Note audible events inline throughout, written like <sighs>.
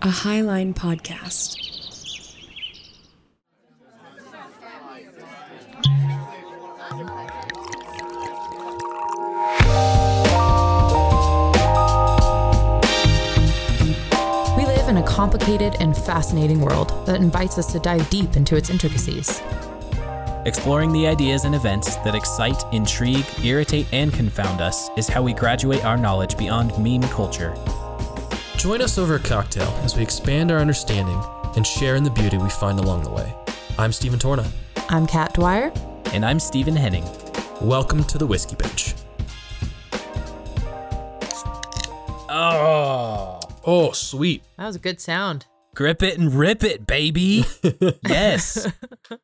a Highline podcast. We live in a complicated and fascinating world that invites us to dive deep into its intricacies. Exploring the ideas and events that excite, intrigue, irritate, and confound us is how we graduate our knowledge beyond meme culture. Join us over a cocktail as we expand our understanding and share in the beauty we find along the way. I'm Stephen Torna. I'm Kat Dwyer. And I'm Stephen Henning. Welcome to the Whiskey Bench. Oh, Oh, sweet. That was a good sound. Grip it and rip it, baby. <laughs> yes.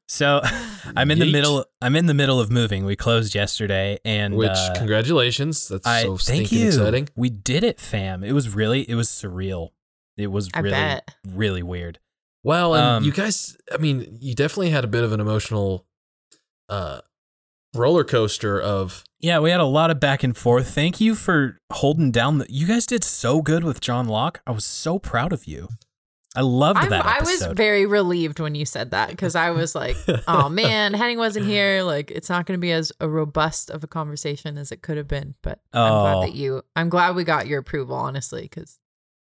So, <laughs> I'm in the middle. I'm in the middle of moving. We closed yesterday, and Which, uh, congratulations. That's I so thank stinking you. exciting. We did it, fam. It was really, it was surreal. It was I really, bet. really weird. Well, and Um, you guys, I mean, you definitely had a bit of an emotional uh, roller coaster of Yeah, we had a lot of back and forth. Thank you for holding down. The, you guys did so good with John Locke. I was so proud of you. I loved I'm, that I was very relieved when you said that because I was like, oh <laughs> man, Henning wasn't here. Like, it's not going to be as a robust of a conversation as it could have been. But I'm Oh. glad that you, I'm glad we got your approval, honestly, because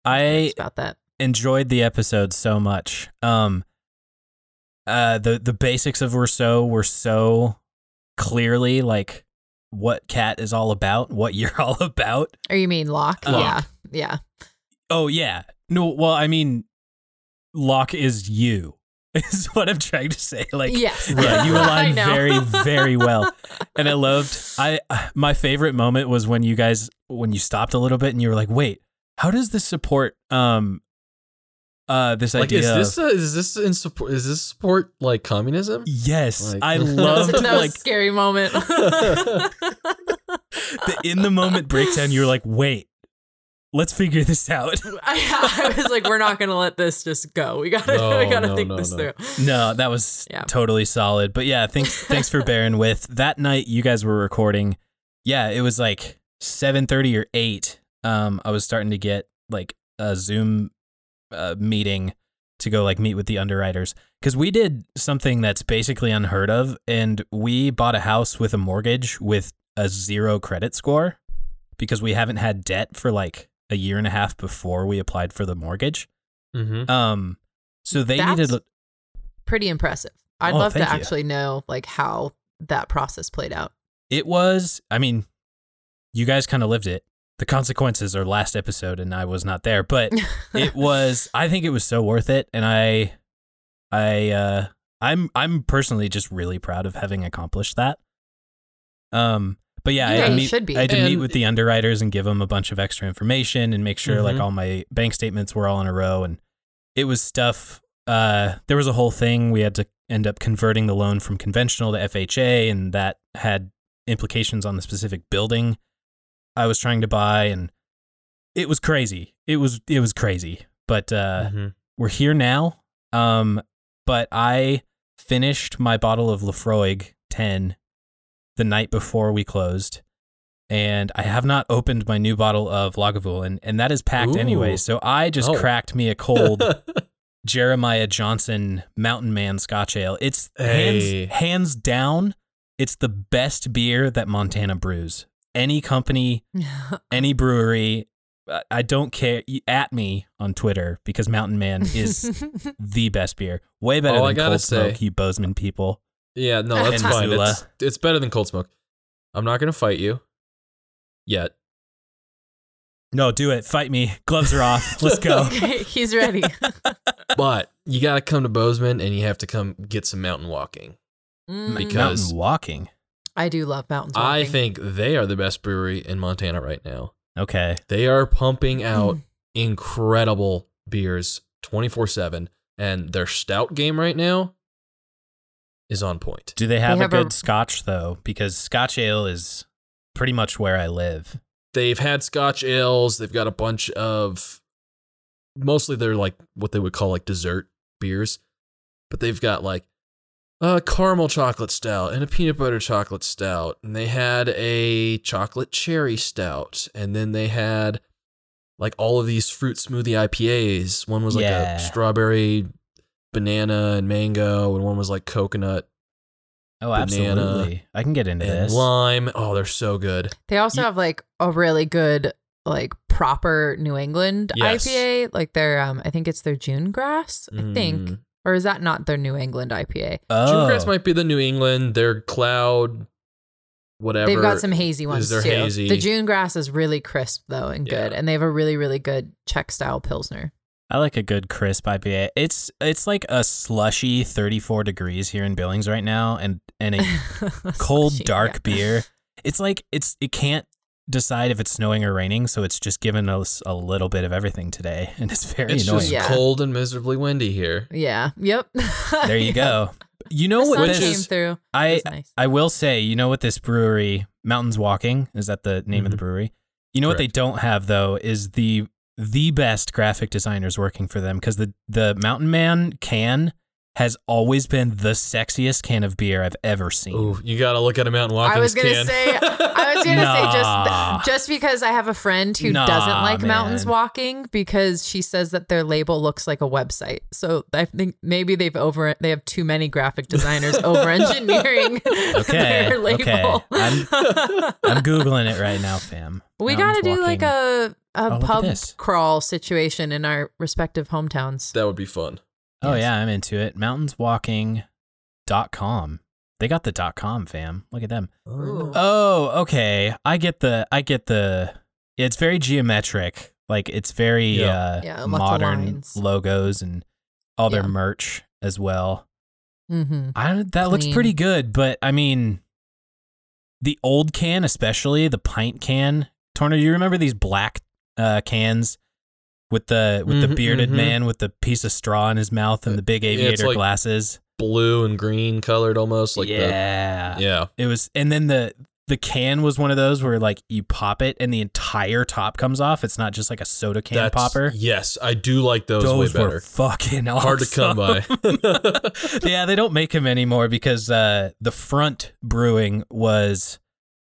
I about that. enjoyed the episode so much. Um, uh, the the basics of Rousseau were so clearly like what Kat is all about, what <laughs> you're all about. Or you mean Locke? Locke. Yeah. Yeah. Oh yeah, no, well, I mean, Locke is you. <laughs> Is what I'm trying to say. Like, yes. Yeah, you <laughs> align very, very well. <laughs> And I loved I my favorite moment was when you guys when you stopped a little bit and you were like, wait, how does this support um uh this like, idea is this of, a, is this in support? Is this support like communism? Yes. like- I That was- loved that was like scary moment. the in the moment breakdown, you were like, wait, let's figure this out. <laughs> I, I was like, we're not gonna let this just go. We gotta, <laughs> No, we gotta no, think no, this no. through. No, that was Yeah. totally solid. But yeah, thanks <laughs> thanks for bearing with. That night you guys were recording. Yeah, it was like 7:30 or 8. Um I was starting to get like a Zoom uh, meeting to go like meet with the underwriters cuz we did something that's basically unheard of and we bought a house with a mortgage with a zero credit score because we haven't had debt for like a year and a half before we applied for the mortgage. mm-hmm. Um so they That's- needed Pretty impressive. I'd Oh, love to you. actually know like how that process played out. It was, I mean, you guys kind of lived it. The consequences are last episode and I was not there, but <laughs> it was I think it was so worth it and I I uh I'm I'm personally just really proud of having accomplished that. Um but yeah, I Yeah, had to meet, should be. I had to meet with the underwriters and give them a bunch of extra information and make sure like Mhm. all my bank statements were all in a row and it was stuff uh there was a whole thing we had to end up converting the loan from conventional to FHA and that had implications on the specific building I was trying to buy and it was crazy. It was it was crazy. But uh Mm-hmm. we're here now. Um but I finished my bottle of Laphroaig 10 the night before we closed. And I have not opened my new bottle of Lagavulin, and, and that is packed anyway. So I just Oh. cracked me a cold <laughs> Jeremiah Johnson Mountain Man Scotch Ale. It's Hey. hands hands down, it's the best beer that Montana brews. Any company, <laughs> any brewery, I- I don't care. At me on Twitter because Mountain Man is <laughs> the best beer. Way better All I than gotta Cold Smoke, you Bozeman people. Yeah, no, that's And fine. Missoula. It's, it's better than cold smoke. I'm not gonna fight you yet. No, do it. Fight me. Gloves are off. Let's go. <laughs> okay, he's ready. <laughs> But you gotta come to Bozeman and you have to come get some mountain walking. Mm, Because- Mountain walking. I do love mountains. Walking. I think they are the best brewery in Montana right now. Okay. They are pumping Mm. out <laughs> incredible beers 24 7. And their stout game right now is on point. Do they have, have a a- good Scotch though? Because Scotch ale is pretty much where I live. They've had Scotch ales. They've got a bunch of mostly they're like what they would call like dessert beers, but they've got like a caramel chocolate stout and a peanut butter chocolate stout, and they had a chocolate cherry stout, and then they had like all of these fruit smoothie IPAs. One was like Yeah. a strawberry, banana, and mango, and one was like coconut Oh, Banana absolutely. I can get into and this. lime. Oh, they're so good. They also You- have like a really good like proper New England Yes. IPA. Like their um I think it's their June grass, I think. Mm. Or is that not their New England IPA? oh, June grass might be the New England. Their cloud, whatever. They've got some hazy ones there too. hazy? The June grass is really crisp though and good. Yeah. And they have a really, really good Czech style Pilsner. I like a good crisp IPA. It's it's like a slushy 34 degrees here in Billings right now, and and a <laughs> cold Slushy, dark yeah. beer. <laughs> It's like it's it can't decide if it's snowing or raining, so it's just giving us a little bit of everything today, <laughs> and it's very It's annoying. just Yeah. cold and miserably windy here. Yeah. Yep. There you Yeah. go. You know The what sun Which came through. I nice. I will say, you know what this brewery, Mountains Walking, is that the name of the Mhm. brewery? You know what they don't have though is the the best graphic designers working for them because the the Mountain Man can has always been the sexiest can of beer I've ever seen. Ooh, you gotta look at a mountain walking. I was gonna can. say, I was gonna Nah. say just <laughs> just because I have a friend who Nah, doesn't like mountains walking because she says that their label looks like a website. So I think maybe they've over they have too many graphic designers <laughs> over engineering <laughs> Okay, their label. okay. I'm- I'm googling it right now, fam. we Mountains gotta do like a a Oh, pub crawl situation in our respective hometowns. that would be fun. Oh Yes. yeah, I'm into it. Mountainswalking.com. They got the dot com, fam. Look at them. Ooh. Oh, okay. I get the I get the it's very geometric. Like it's very Yeah. uh Yeah, modern logos and all their Yeah. merch as well. Mm-hmm. I that looks pretty good, but I mean the old can especially, the pint can. Torna, do you remember these black uh cans with the with the Mhm, bearded mhm. man with the piece of straw in his mouth and the big Yeah, aviator like glasses? Blue and green colored almost like yeah. the yeah. It was, and then the the can was one of those where like you pop it and the entire top comes off. It's not just like a soda can That's- popper. Yes, I do like those, Those way were better. fucking awesome. Hard to come by. <laughs> yeah, they don't make them anymore because uh, the front brewing was.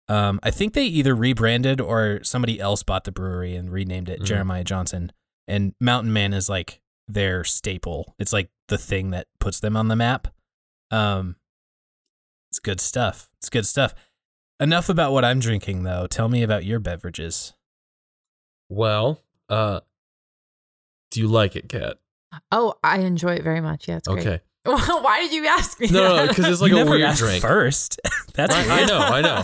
Um, I think they either rebranded or somebody else bought the brewery and renamed it Mhm. Jeremiah Johnson. And Mountain Man is like their staple. It's like the thing that puts them on the map. Um, it's good stuff. It's good stuff. Enough about what I'm drinking though. Tell me about your beverages. well, uh do you like it, Kat? Oh, I enjoy it very much. Yeah, it's great. Okay. <laughs> Why did you ask me? No, no, that? because it's like You a never weird asked drink. first. <laughs> That's I, I know, I know.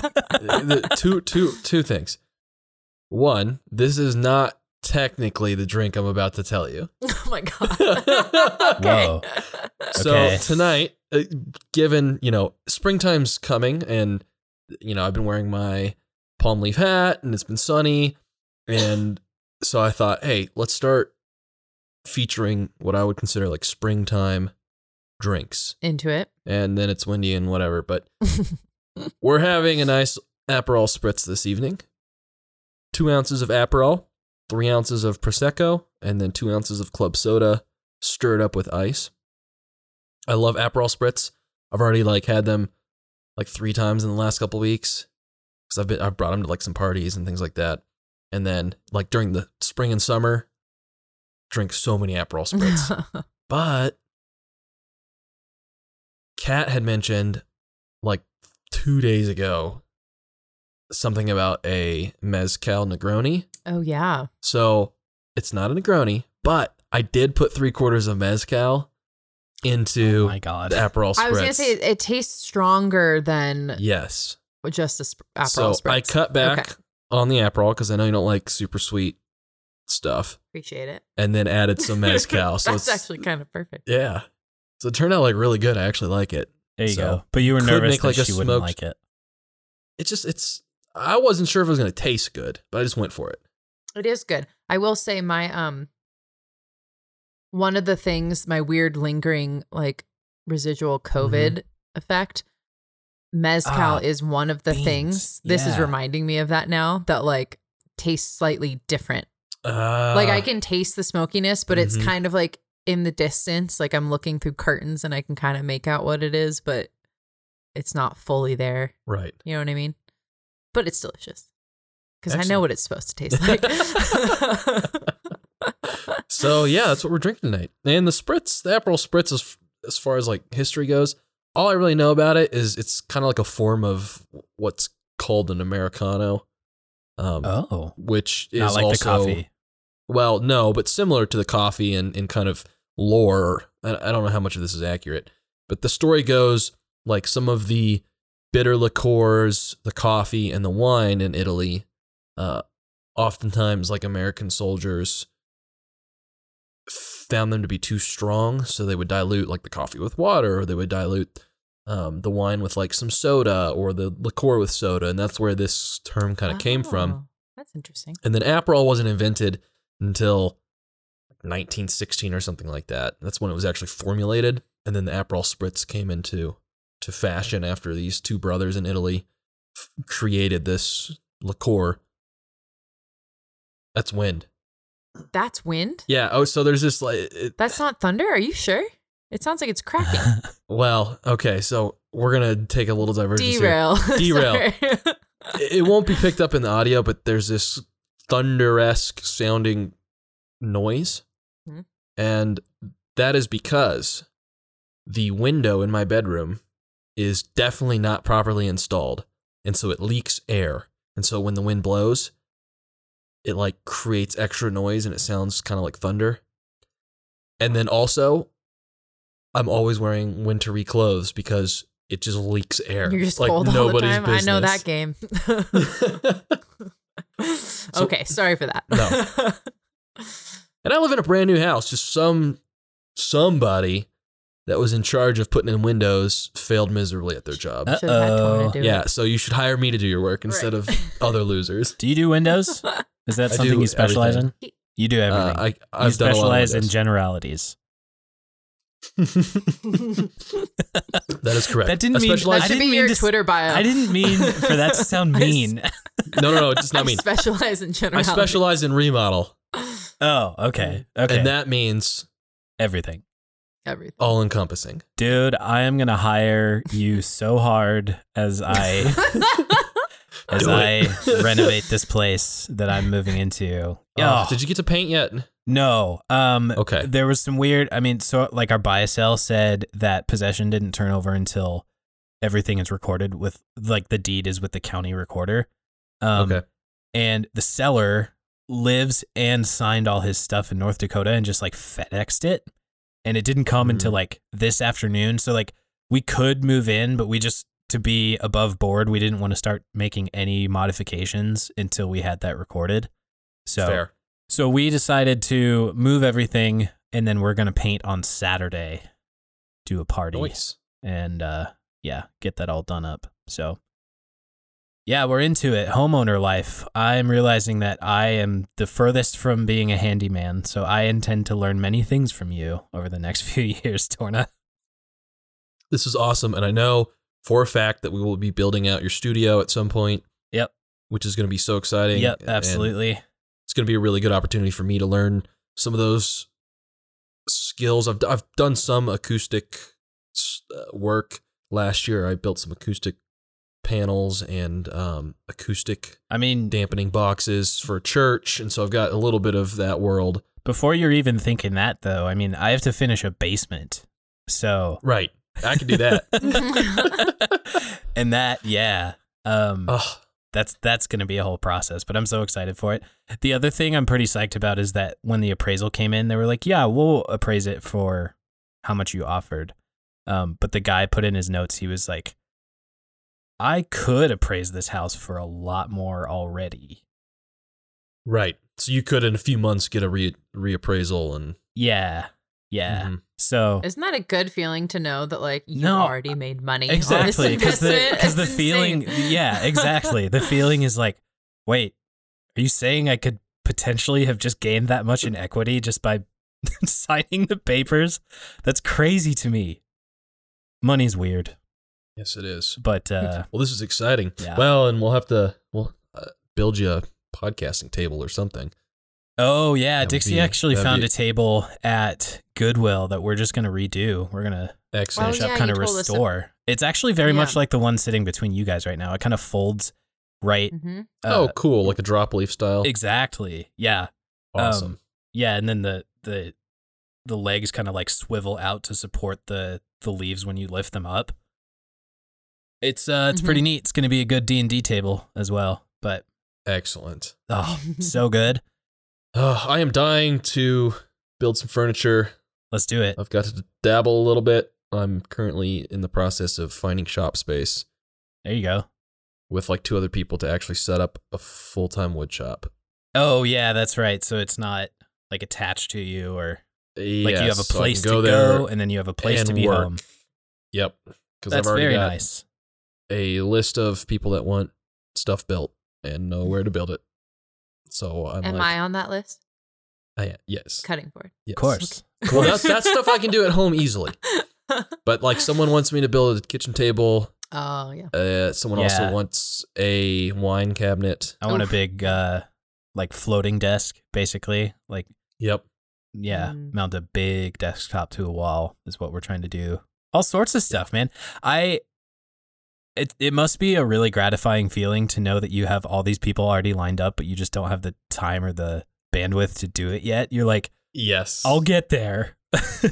The- two, two, two things. One, this is not technically the drink I'm about to tell you. <laughs> oh my god. okay. Whoa. So Okay. tonight, uh, given you know springtime's coming, and you know I've been wearing my palm leaf hat, and it's been sunny, and so I thought, hey, let's start featuring what I would consider like springtime drinks. Into it. And then it's windy and whatever, but <laughs> we're having a nice Aperol spritz this evening. Two ounces of Aperol, three ounces of Prosecco, and then two ounces of club soda stirred up with ice. I love Aperol spritz. I've already like had them like three times in the last couple weeks because I've been I've brought them to like some parties and things like that. And then like during the spring and summer, drink so many Aperol spritz. <laughs> But Kat had mentioned like two days ago something about a mezcal Negroni. oh yeah. So it's not a Negroni, but I did put three quarters of mezcal into Oh my god. the Aperol spritz. I was gonna say it, it tastes stronger than yes. just a sp- Aperol so spritz. I cut back Okay. on the Aperol because I know you don't like super sweet stuff, Appreciate it. and then added some <laughs> mezcal. so That's it's actually kind of perfect. yeah. So it turned out like really good. I actually like it. There you So, go. But you were could nervous make, that like, a she wouldn't like it. It's just it's. I wasn't sure if it was gonna taste good, but I just went for it. It is good. I will say my um one of the things my weird lingering like residual COVID effect mezcal Ah, is one of the beans. things. This is reminding me of that now that like tastes slightly different. Uh, like I can taste the smokiness, but it's Mhm. kind of like in the distance. Like I'm looking through curtains and I can kind of make out what it is, but it's not fully there. right. You know what I mean? But it's delicious. because I know what it's supposed to taste like. <laughs> <laughs> So yeah, that's what we're drinking tonight. And the spritz, the Aperol spritz, as as far as like history goes, all I really know about it is it's kind of like a form of what's called an americano, um, Oh, which is not like also the coffee. well, no, but similar to the coffee and in kind of lore. I, I don't know how much of this is accurate, but the story goes like some of the bitter liqueurs, the coffee, and the wine in Italy, uh, oftentimes like American soldiers found them to be too strong, so they would dilute like the coffee with water, or they would dilute um, the wine with like some soda, or the liqueur with soda, and that's where this term kind of came from. Oh, That's interesting. And then Aperol wasn't invented until 1916 or something like that. That's when it was actually formulated. And then the Aperol spritz came into to fashion after these two brothers in Italy f- created this liqueur. That's wind. That's wind. Yeah. Oh, so there's this like. It, That's not thunder. Are you sure? It sounds like it's cracking. <laughs> well, okay. So we're gonna take a little divergence here. Derail. <laughs> Derail. It it won't be picked up in the audio, but there's this thunder esque sounding noise. Hmm. And that is because the window in my bedroom is definitely not properly installed. And so it leaks air. And so when the wind blows, it like creates extra noise and it sounds kind of like thunder. And then also, I'm always wearing wintry clothes because it just leaks air. You're just like cold all the nobody's time. I know that business. game. <laughs> <laughs> <laughs> okay, sorry for that. No. And I live in a brand new house. Just some somebody that was in charge of putting in windows failed miserably at their job. Uh, Should have had Tony Uh-oh. do yeah, it. so you should hire me to do your work instead Right. of <laughs> other losers. Do you do Windows? <laughs> Is that I something do you specialize everything. in? You do everything. Uh, I you I've done a lot of specialize in windows. generalities. <laughs> that is correct. That didn't I mean- specialize- That I should didn't be mean your to s- Twitter bio. I didn't mean for that to sound I s- mean. no, no, no. It's not I mean. specialize in general. I specialize in remodel, oh, okay. Okay. and that means everything. everything. all encompassing. Dude, I am gonna hire you so hard as <laughs> I as I renovate this place that I'm moving into. Oh, Oh, did you get to paint yet? no. Um Okay. there was some weird I mean, so like our buy sell said that possession didn't turn over until everything is recorded with like the deed is with the county recorder. Um okay. and the seller lives and signed all his stuff in North Dakota and just like FedExed it. And it didn't come until Mhm. like this afternoon. So like we could move in, but we just to be above board, we didn't want to start making any modifications until we had that recorded. So Fair. so we decided to move everything and then we're gonna paint on Saturday, do a party Nice. and uh yeah, get that all done up. So yeah, we're into it. Homeowner life. I'm realizing that I am the furthest from being a handyman, so I intend to learn many things from you over the next <laughs> few years, Torna. This is awesome, and I know for a fact that we will be building out your studio at some point. Yep. Which is going to be so exciting. Yep, and absolutely. it's going to be a really good opportunity for me to learn some of those skills. I've I've done some acoustic uh, work last year. I built some acoustic panels and um, acoustic I mean, dampening boxes for a church, and so I've got a little bit of that world. before you're even thinking that though, I mean, I have to finish a basement. So Right, I can do that. <laughs> <laughs> and that, yeah. Um Ugh. that's that's going to be a whole process but i'm so excited for it the other thing i'm pretty psyched about is that when the appraisal came in they were like yeah we'll appraise it for how much you offered um, but the guy put in his notes he was like i could appraise this house for a lot more already. Right. So you could in a few months get a re- reappraisal and yeah. Yeah. Mhm. so Isn't that a good feeling to know that like you've No, already made money? exactly because the because the It's feeling yeah exactly. The feeling is like wait are you saying i could potentially have just gained that much in equity just by <laughs> signing the papers? That's crazy to me. Money's weird yes, it is. but uh <laughs> Well, this is exciting. Yeah. Well, and we'll have to we'll uh, build you a podcasting table or something. oh yeah That dixie be- actually found be- a table at goodwill that we're just gonna redo we're gonna Excellent. finish Oh, yeah, up kind of restore it's actually very much like the one sitting between you guys right now it kind of folds right? hmm oh, Uh, cool. Like a drop leaf style. exactly. Yeah. awesome. Um, yeah, and then the the the legs kind of like swivel out to support the the leaves when you lift them up. It's uh it's pretty neat. It's going to be a good D&D table as well. But Excellent. oh, so good. <sighs> Uh, I am dying to build some furniture. Let's do it. I've got to dabble a little bit. I'm currently in the process of finding shop space There you go. with like two other people to actually set up a full time wood shop. Oh, yeah, that's right. So it's not like attached to you or like you have a Yes, so I place to go and then you have a place to be work. home. Yep. Because I've That's very got nice. A list of people that want stuff built and know where to build it. So I'm Am like, I on that list? I, yes, Cutting board. yes. Of course. Well, that's that's stuff I can do at home easily. <laughs> But like, someone wants me to build a kitchen table. Oh yeah. Uh, someone Yeah. also wants a wine cabinet. I want a big uh like floating desk basically. Like Yep. yeah, Mm. mount a big desktop to a wall is what we're trying to do. All sorts of stuff, man. I it it must be a really gratifying feeling to know that you have all these people already lined up, but you just don't have the time or the bandwidth to do it yet. You're like, Yes. I'll get there.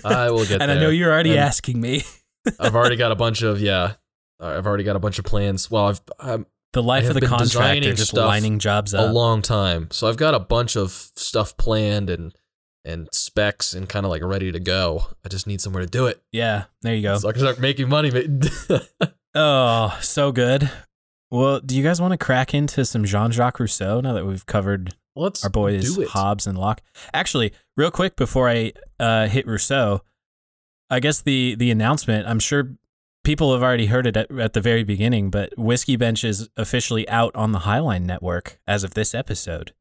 I will get <laughs> and there. I know you're already And asking me. <laughs> I've already got a bunch of yeah. Uh, I've already got a bunch of plans. Well, I've I'm The life of the contractor just lining jobs up a long time, so I've got a bunch of stuff planned and and specs and kind of like ready to go. I just need somewhere to do it, yeah, there you go. so I can start making money. <laughs> Oh, so good. Well, do you guys want to crack into some Jean Jacques Rousseau now that we've covered Let's our boys. Hobbes and Locke? Actually, real quick before I uh, hit Rousseau, I guess the the announcement. I'm sure people have already heard it at, at the very beginning, but Whiskey Bench is officially out on the Highline Network as of this episode.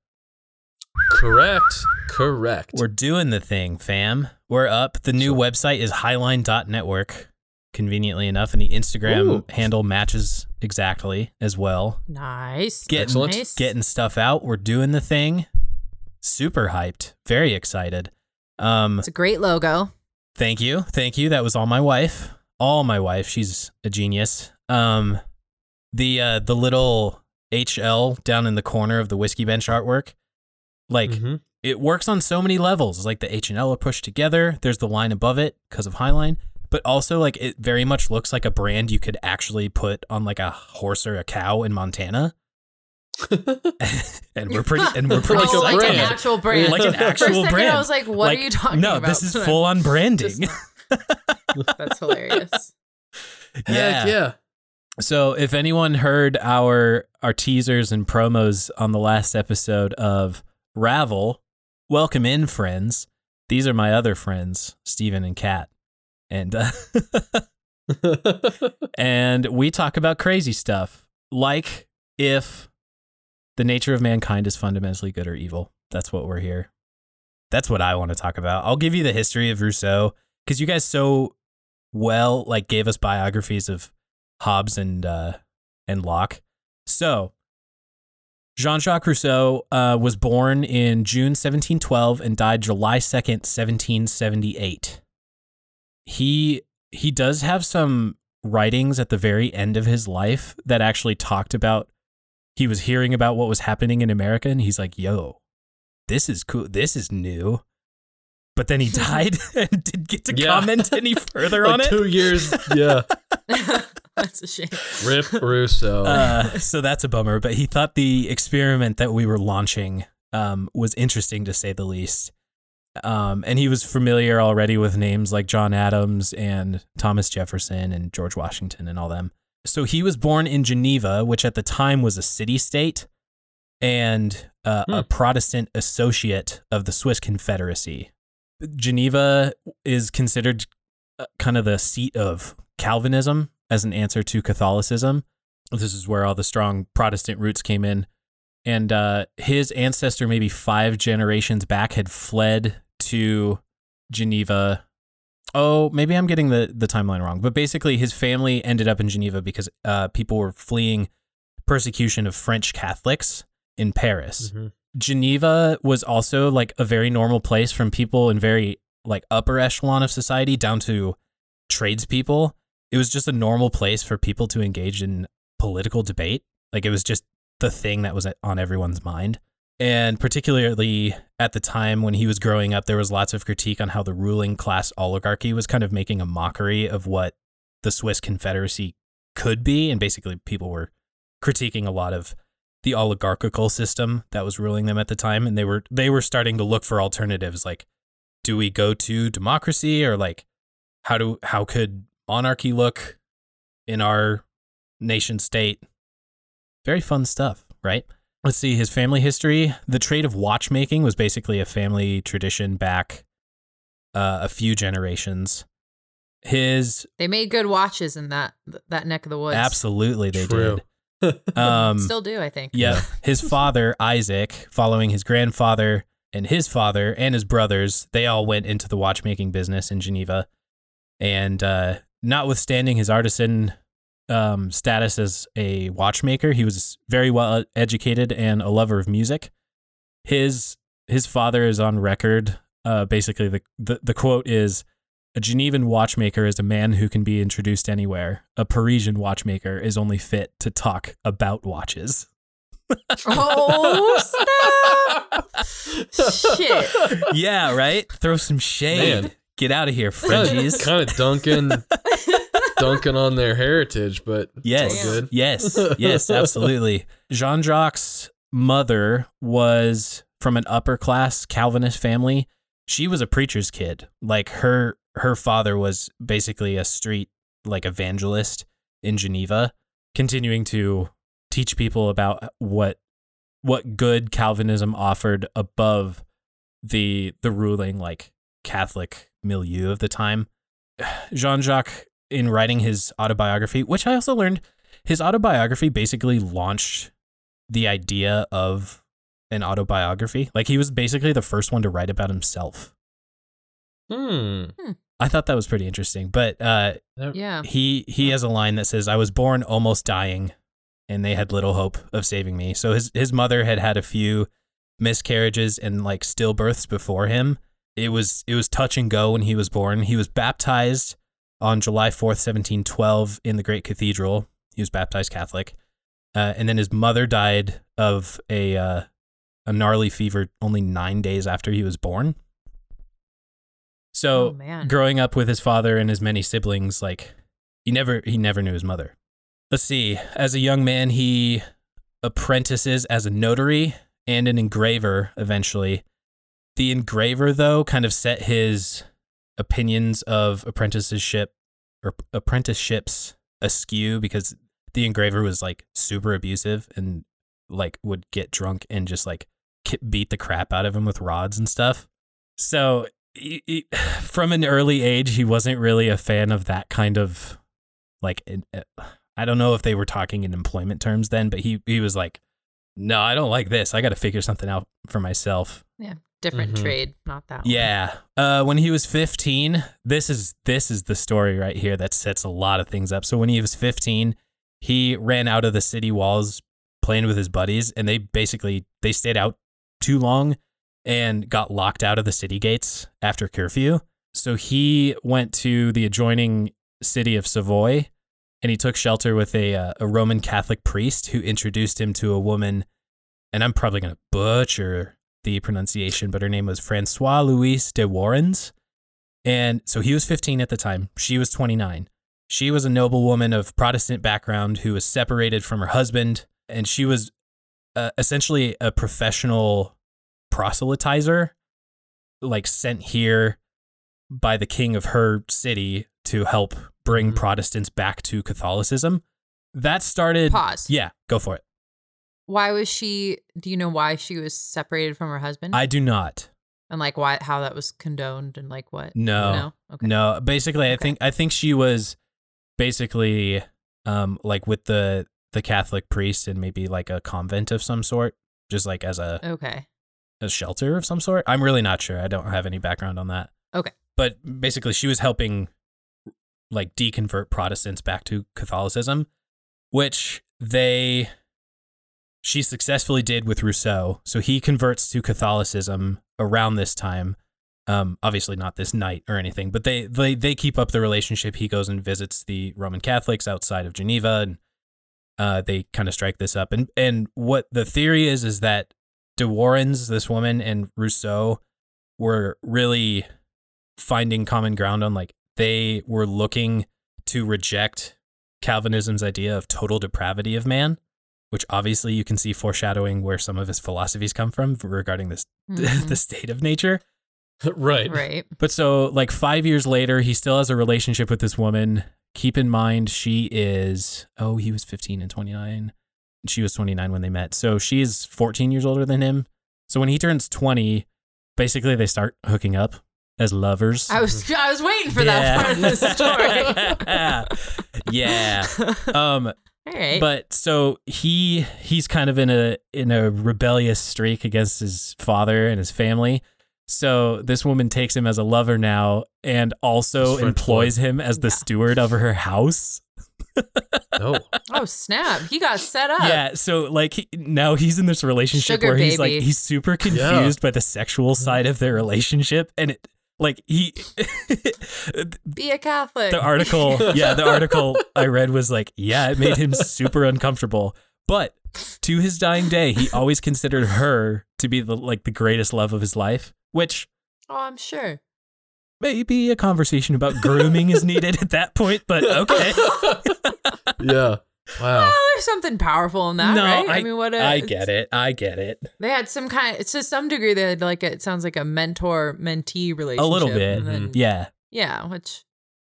Correct. Correct. We're doing the thing, fam. We're up. The new So- website is highline.network, conveniently enough, and the Instagram Ooh. handle matches exactly as well. Nice. Get- Excellent. Nice. getting stuff out. We're doing the thing. Super hyped. Very excited. Um, It's a great logo. thank you. Thank you. That was all my wife. All my wife. She's a genius. Um, the uh, the little HL down in the corner of the whiskey bench artwork, like Mhm. it works on so many levels. Like the H and L are pushed together. There's the line above it because of Highline, but also like it very much looks like a brand you could actually put on like a horse or a cow in Montana. <laughs> and we're pretty and we're <laughs> pretty Like oh, like brand. an actual brand. Like an <laughs> For a actual second, brand. I was like, what Like, are you talking no, about? this is full on branding. Just- That's hilarious. yeah. Heck yeah. So if anyone heard our our teasers and promos on the last episode of Ravel, welcome in friends. These are my other friends, Steven and Kat. And uh, <laughs> <laughs> and we talk about crazy stuff like if the nature of mankind is fundamentally good or evil. That's what we're here. That's what I want to talk about. I'll give you the history of Rousseau because you guys so well like gave us biographies of Hobbes and uh, and Locke. So Jean-Jacques Rousseau uh, was born in June 1712 and died July 2nd, 1778. He he does have some writings at the very end of his life that actually talked about he was hearing about what was happening in America and he's like, "Yo, this is cool. This is new." But then he <laughs> died <laughs> and didn't get to Yeah. comment any further <laughs> on it. two years. Yeah. That's a shame. Rip Rousseau. Uh, so that's a bummer. But he thought the experiment that we were launching um, was interesting to say the least. Um, and he was familiar already with names like John Adams and Thomas Jefferson and George Washington and all them. So he was born in Geneva, which at the time was a city state and uh, a Hmm. Protestant associate of the Swiss Confederacy. Geneva is considered uh, kind of the seat of Calvinism as an answer to Catholicism. This is where all the strong Protestant roots came in. And uh, his ancestor, maybe five generations back, had fled to Geneva. Oh, maybe I'm getting the, the timeline wrong. But basically, his family ended up in Geneva because uh, people were fleeing persecution of French Catholics in Paris. Mhm. Geneva was also like a very normal place from people in very like upper echelon of society down to tradespeople. It was just a normal place for people to engage in political debate. Like it was just the thing that was on everyone's mind. And particularly at the time when he was growing up, there was lots of critique on how the ruling class oligarchy was kind of making a mockery of what the Swiss Confederacy could be. And basically, people were critiquing a lot of the oligarchical system that was ruling them at the time. And they were they were starting to look for alternatives like, do we go to democracy or like how do how could monarchy look in our nation state? Very fun stuff, right? Let's see his family history. The trade of watchmaking was basically a family tradition back uh, a few generations. His They made good watches in that that neck of the woods. absolutely they True. did. <laughs> Um, Still do, I think. yeah, his father Isaac, following his grandfather and his father and his brothers, they all went into the watchmaking business in Geneva. And uh, notwithstanding his artisan um, status as a watchmaker, he was very well educated and a lover of music. His his father is on record. Uh, basically, the, the the quote is. A Genevan watchmaker is a man who can be introduced anywhere. A Parisian watchmaker is only fit to talk about watches. Oh snap! Shit. <laughs> yeah, right? Throw some shade. Man. Get out of here, Frenchies. kind of dunking, <laughs> dunking on their heritage, but Yes. Yes. <laughs> Yes, absolutely. Jean Jacques' mother was from an upper class Calvinist family. She was a preacher's kid. Like her her father was basically a street like evangelist in Geneva, continuing to teach people about what what good Calvinism offered above the the ruling like Catholic milieu of the time. <sighs> Jean Jacques, in writing his autobiography, which I also learned, his autobiography basically launched the idea of an autobiography. Like he was basically the first one to write about himself. Hmm. I thought that was pretty interesting. But uh, Yeah. he he has a line that says, "I was born almost dying, and they had little hope of saving me." So his his mother had had a few miscarriages and like stillbirths before him. It was it was touch and go when he was born. He was baptized on July fourth, seventeen twelve, in the great cathedral. He was baptized Catholic, uh, and then his mother died of a uh, a gnarly fever only nine days after he was born. So Oh, growing up with his father and his many siblings, like he never he never knew his mother. Let's see. As a young man, he apprentices as a notary and an engraver eventually. The engraver though kind of set his opinions of apprenticeship or apprenticeships askew because the engraver was like super abusive and like would get drunk and just like beat the crap out of him with rods and stuff. So he, he- <sighs> from an early age, he wasn't really a fan of that kind of like. uh, I don't know if they were talking in employment terms then, but he he was like, "No, I don't like this. I got to figure something out for myself." Different Mhm. trade, not that one. Yeah. Uh, when he was 15, this is this is the story right here that sets a lot of things up. So when he was 15, he ran out of the city walls playing with his buddies, and they basically they stayed out too long and got locked out of the city gates after curfew. So he went to the adjoining city of Savoy, and he took shelter with a uh, a Roman Catholic priest who introduced him to a woman, and I'm probably gonna butcher the pronunciation, but her name was Francois Louise de Warens. And so he was 15 at the time. She was 29. She was a noble woman of Protestant background who was separated from her husband, and she was uh, essentially a professional proselytizer, like sent here by the king of her city to help bring Mhm. Protestants back to Catholicism. That started. Pause. Yeah, go for it. Why was she? Do you know why she was separated from her husband? I do not. and like why how that was condoned and like what? No. No. Okay. No, basically, I Okay. think I think she was basically um like with the the Catholic priest and maybe like a convent of some sort, just like as a Okay. a shelter of some sort. I'm really not sure. I don't have any background on that. Okay. But basically, she was helping like deconvert Protestants back to Catholicism, which they she successfully did with Rousseau. So he converts to Catholicism around this time. Um, obviously not this night or anything, but they, they they keep up the relationship. He goes and visits the Roman Catholics outside of Geneva, and uh, they kind of strike this up. And and what the theory is is that De Warens this woman and Rousseau were really finding common ground on like they were looking to reject Calvinism's idea of total depravity of man, which obviously you can see foreshadowing where some of his philosophies come from regarding this Mhm. <laughs> the state of nature. <laughs> right. right. But so, like five years later, he still has a relationship with this woman. Keep in mind, she is, oh, he was 15 and 29. She was 29 when they met. So she is 14 years older than him. So when he turns 20, basically they start hooking up as lovers. I was I was waiting for that part of the <laughs> story. yeah. Um, All right. but so he he's kind of in a in a rebellious streak against his father and his family. So this woman takes him as a lover now and also His French employs him as the Yeah. steward of her house. Oh. <laughs> oh snap! He got set up. Yeah, so like he, now he's in this relationship Sugar where he's like he's super confused by the sexual side of their relationship and it like he Be a Catholic. the article <laughs> yeah the article i read was like yeah it made him super uncomfortable but to his dying day he always considered her to be the like the greatest love of his life which Oh, I'm sure. maybe a conversation about grooming is needed at that point but okay <laughs> yeah. Wow. Well, there's something powerful in that, no right? I, mean, what? A, I get it i get it They had some kind. To some degree. They had like a, it sounds like a mentor mentee relationship. a little bit and then- yeah yeah. Which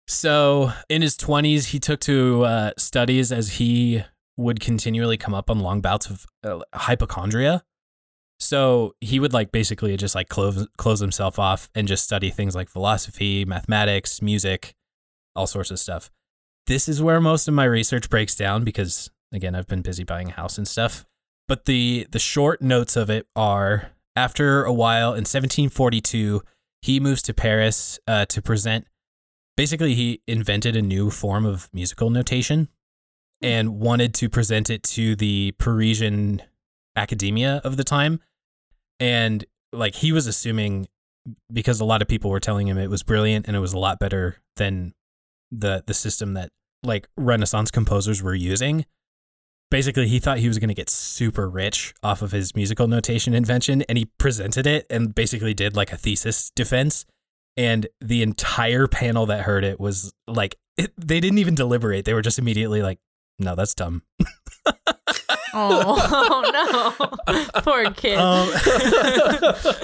So in his 20s, he took to uh, studies as he would continually come up on long bouts of uh, hypochondria. So he would like basically just like close close himself off and just study things like philosophy, mathematics, music, all sorts of stuff. This is where most of my research breaks down because again, I've been busy buying a house and stuff. But the the short notes of it are after a while in 1742, he moves to Paris uh, to present basically he invented a new form of musical notation and wanted to present it to the Parisian academia of the time and like he was assuming because a lot of people were telling him it was brilliant and it was a lot better than the the system that like renaissance composers were using. Basically he thought he was going to get super rich off of his musical notation invention and he presented it and basically did like a thesis defense. And the entire panel that heard it was like it, they didn't even deliberate. They were just immediately like no that's dumb. <laughs> Oh, no, <laughs> poor kid. um,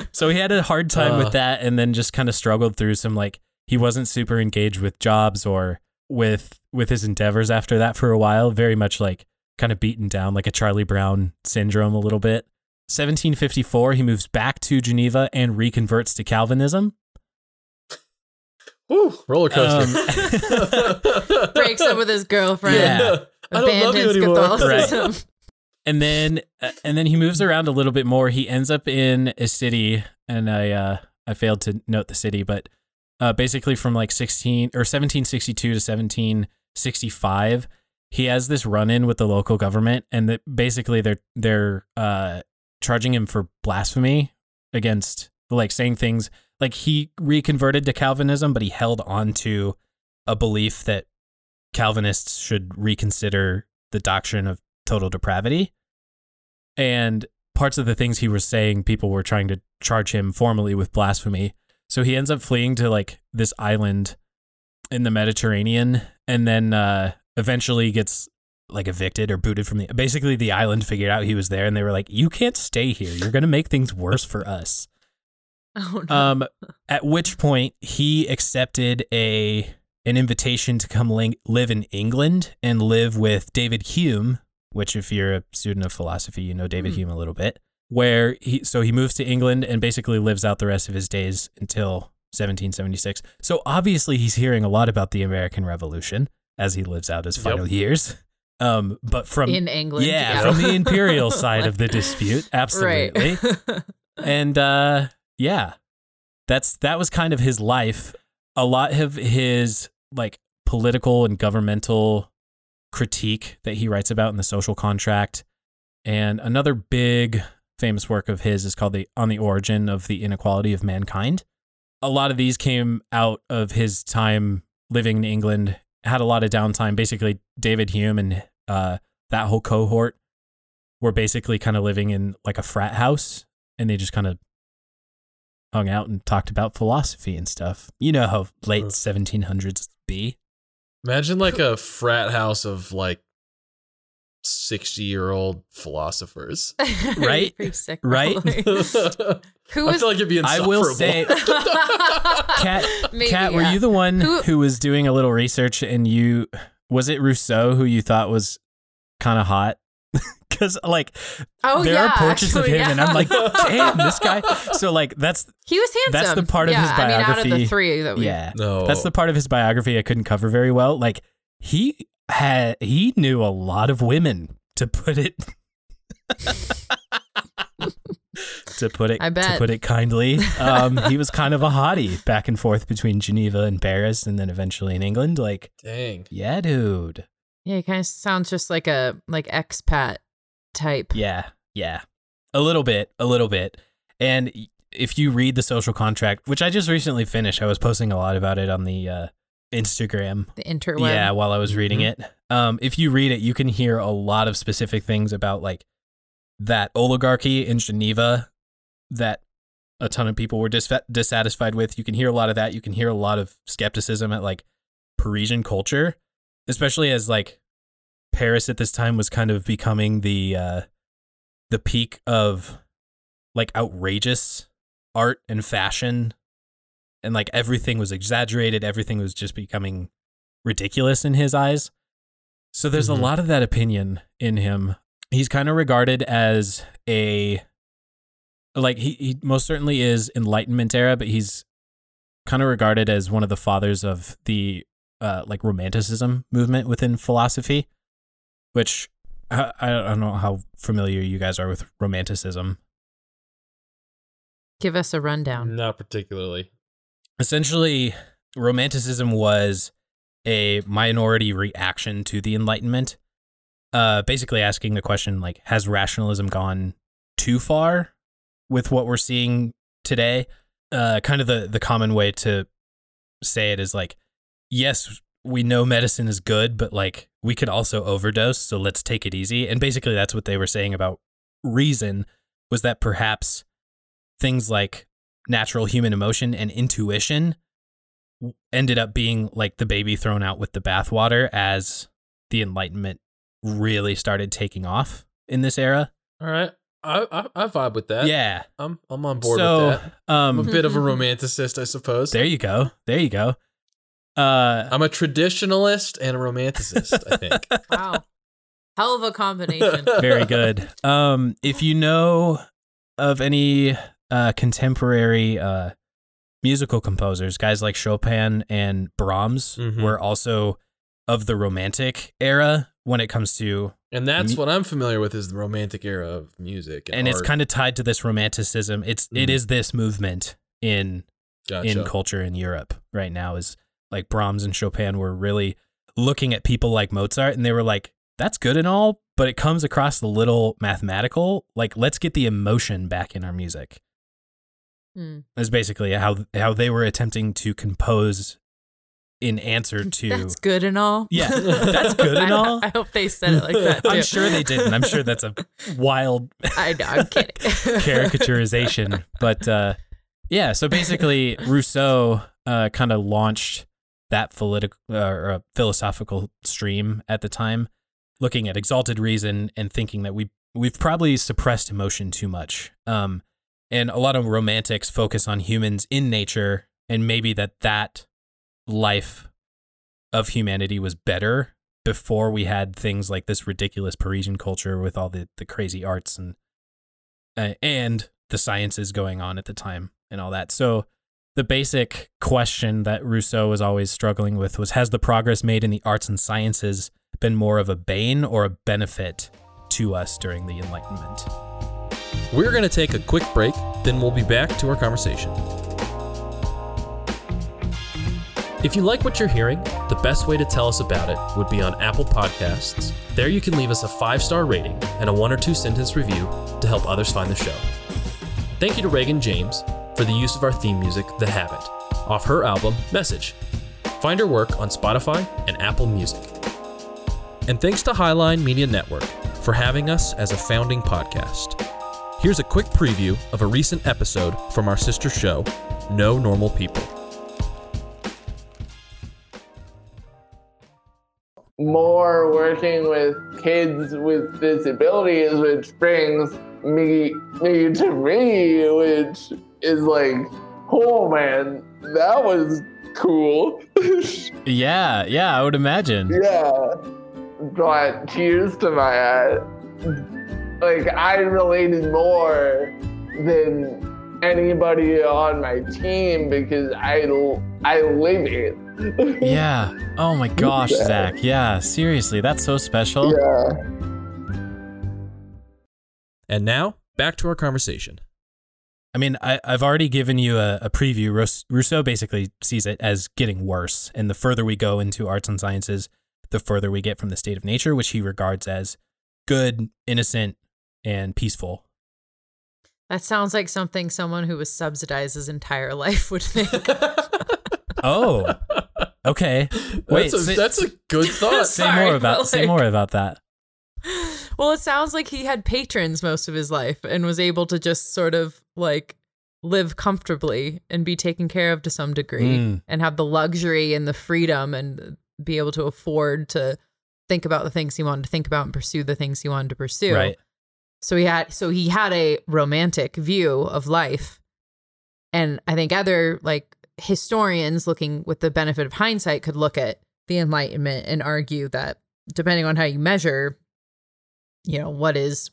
<laughs> so he had a hard time Uh. with that and then just kind of struggled through some like he wasn't super engaged with jobs or with with his endeavors after that for a while very much like kind of beaten down like a charlie brown syndrome a little bit 1754 he moves back to geneva and reconverts to calvinism Woo, roller coaster. Um, <laughs> Breaks up with his girlfriend. Yeah. I don't love you Abandons anymore. Catholicism. and then uh, and then he moves around a little bit more. He ends up in a city, and I uh, I failed to note the city, but uh, basically from like sixteen or seventeen sixty two to seventeen sixty five, he has this run in with the local government, and that basically they're they're uh, charging him for blasphemy against like saying things like he reconverted to Calvinism, but he held on to a belief that Calvinists should reconsider the doctrine of total depravity. And parts of the things he was saying, people were trying to charge him formally with blasphemy. So he ends up fleeing to like this island in the Mediterranean and then uh, eventually gets like evicted or booted from the basically the island figured out he was there and they were like you can't stay here you're going to make things worse for us <laughs> Oh no. um, <laughs> at which point he accepted a an invitation to come ling- live in England and live with David Hume, which if you're a student of philosophy, you know David Hmm. Hume a little bit. Where he so he moves to England and basically lives out the rest of his days until 1776. So obviously he's hearing a lot about the American Revolution as he lives out his Yep. final years. Um, but from in England. yeah, from the imperial <laughs> side of the dispute, absolutely Right. and uh yeah that's that was kind of his life a lot of his like political and governmental critique that he writes about in the social contract and another big famous work of his is called the on the origin of the inequality of mankind a lot of these came out of his time living in england had a lot of downtime basically david hume and uh that whole cohort were basically kind of living in like a frat house and they just kind of hung out and talked about philosophy and stuff. You know how late 1700s be. Imagine like a frat house of like 60 year old philosophers. <laughs> Right? Sick, Right? <laughs> probably. <laughs> Who I was feel like it'd be I will say- Kat, Maybe, Kat, were you the one Who- who, was doing a little research and you was it Rousseau who you thought was kind of hot? Because like Oh there yeah, are portraits of actually, him, and. I'm like, damn, this guy. So like that's he was handsome. that's the part of yeah, his I mean, out of the three that we, yeah, no. that's the part of his biography I couldn't cover very well. Like he had he knew a lot of women to put it. to put it I bet. to put it kindly, um, he was kind of a hottie back and forth between Geneva and Paris, and then eventually in England. Like, Dang. yeah, dude. yeah, he kind of sounds just like a like expat type. Yeah, yeah. A little bit, a little bit. And if you read the social contract, which I just recently finished, I was posting a lot about it on the uh, Instagram. The interweb. Yeah, while I was reading it. Um, if you read it, you can hear a lot of specific things about like that oligarchy in Geneva that a ton of people were dis- dissatisfied with. You can hear a lot of that. You can hear a lot of skepticism at like Parisian culture, especially as like Paris at this time was kind of becoming the uh, the peak of like outrageous art and fashion, and like everything was exaggerated. Everything was just becoming ridiculous in his eyes. So there's Mhm. a lot of that opinion in him. He's kind of regarded as a like he, he most certainly is enlightenment era, but he's kind of regarded as one of the fathers of the uh like romanticism movement within philosophy, which I, I don't know how familiar you guys are with romanticism. Give us a rundown. Not particularly. Essentially romanticism was a minority reaction to the enlightenment uh basically asking the question like has rationalism gone too far with what we're seeing today? Uh kind of the the common way to say it is like yes we know medicine is good but like we could also overdose so let's take it easy. And basically that's what they were saying about reason was that perhaps things like natural human emotion and intuition ended up being like the baby thrown out with the bathwater as the enlightenment really started taking off in this era. All right. I, I, I vibe with that. yeah. I'm, I'm on board so with that. I'm a um bit of a <laughs> romanticist, I suppose. there you go. There you go. Uh I'm a traditionalist and a romanticist, I think. <laughs> Wow. Hell of a combination. very good. Um if you know of any uh contemporary uh musical composers, guys like Chopin and Brahms Mhm. were also of the romantic era when it comes to And that's what I'm familiar with is the romantic era of music. And, and it's kind of tied to this romanticism. It's it Mhm. is this movement in gotcha. in culture in Europe right now is like Brahms and Chopin were really looking at people like Mozart and they were like that's good and all but it comes across a little mathematical like let's get the emotion back in our music Hmm. is basically how how they were attempting to compose in answer <laughs> to That's good and all. Yeah, <laughs> that's good and all. I, hope they said it like that. <laughs> Too. I'm sure they didn't. I'm sure that's a wild I know. I'm kidding. caricaturization. But uh, yeah, so basically, Rousseau uh, kind of launched that political uh, or uh, philosophical stream at the time, looking at exalted reason and thinking that we we've probably suppressed emotion too much. Um, and a lot of romantics focus on humans in nature, and maybe that that life of humanity was better before we had things like this ridiculous Parisian culture with all the, the crazy arts and uh, and the sciences going on at the time and all that. So the basic question that Rousseau was always struggling with was has the progress made in the arts and sciences been more of a bane or a benefit to us during the enlightenment? We're going to take a quick break, then we'll be back to our conversation. If you like what you're hearing, the best way to tell us about it would be on Apple Podcasts. There you can leave us a five star rating and a one or two sentence review to help others find the show. Thank you to Reagan James for the use of our theme music, The Habit, off her album, Message. Find her work on Spotify and Apple Music. And thanks to Highline Media Network for having us as a founding podcast. Here's a quick preview of a recent episode from our sister show, No Normal People. more working with kids with disabilities, which brings me me to me, which is like, oh man, that was cool. <laughs> Yeah, yeah, I would imagine. yeah, but tears to my eye. Like I related more than anybody on my team because I I live it. <laughs> Yeah. Oh my gosh, Yeah. Zach. Yeah, seriously, that's so special. yeah. And now, back to our conversation. I mean, I, I've already given you a, a preview. Rous- Rousseau basically sees it as getting worse. And the further we go into arts and sciences, the further we get from the state of nature, which he regards as good, innocent, and peaceful. That sounds like something someone who was subsidized his entire life would think. <laughs> Oh, okay. Wait, that's, a, say- that's a good <laughs> thought. Say Sorry, more about but, say more about that. well, it sounds like he had patrons most of his life and was able to just sort of like live comfortably and be taken care of to some degree Mm. and have the luxury and the freedom and be able to afford to think about the things he wanted to think about and pursue the things he wanted to pursue. Right. So he had so he had a romantic view of life. And I think other like historians looking with the benefit of hindsight could look at the enlightenment and argue that depending on how you measure you know what is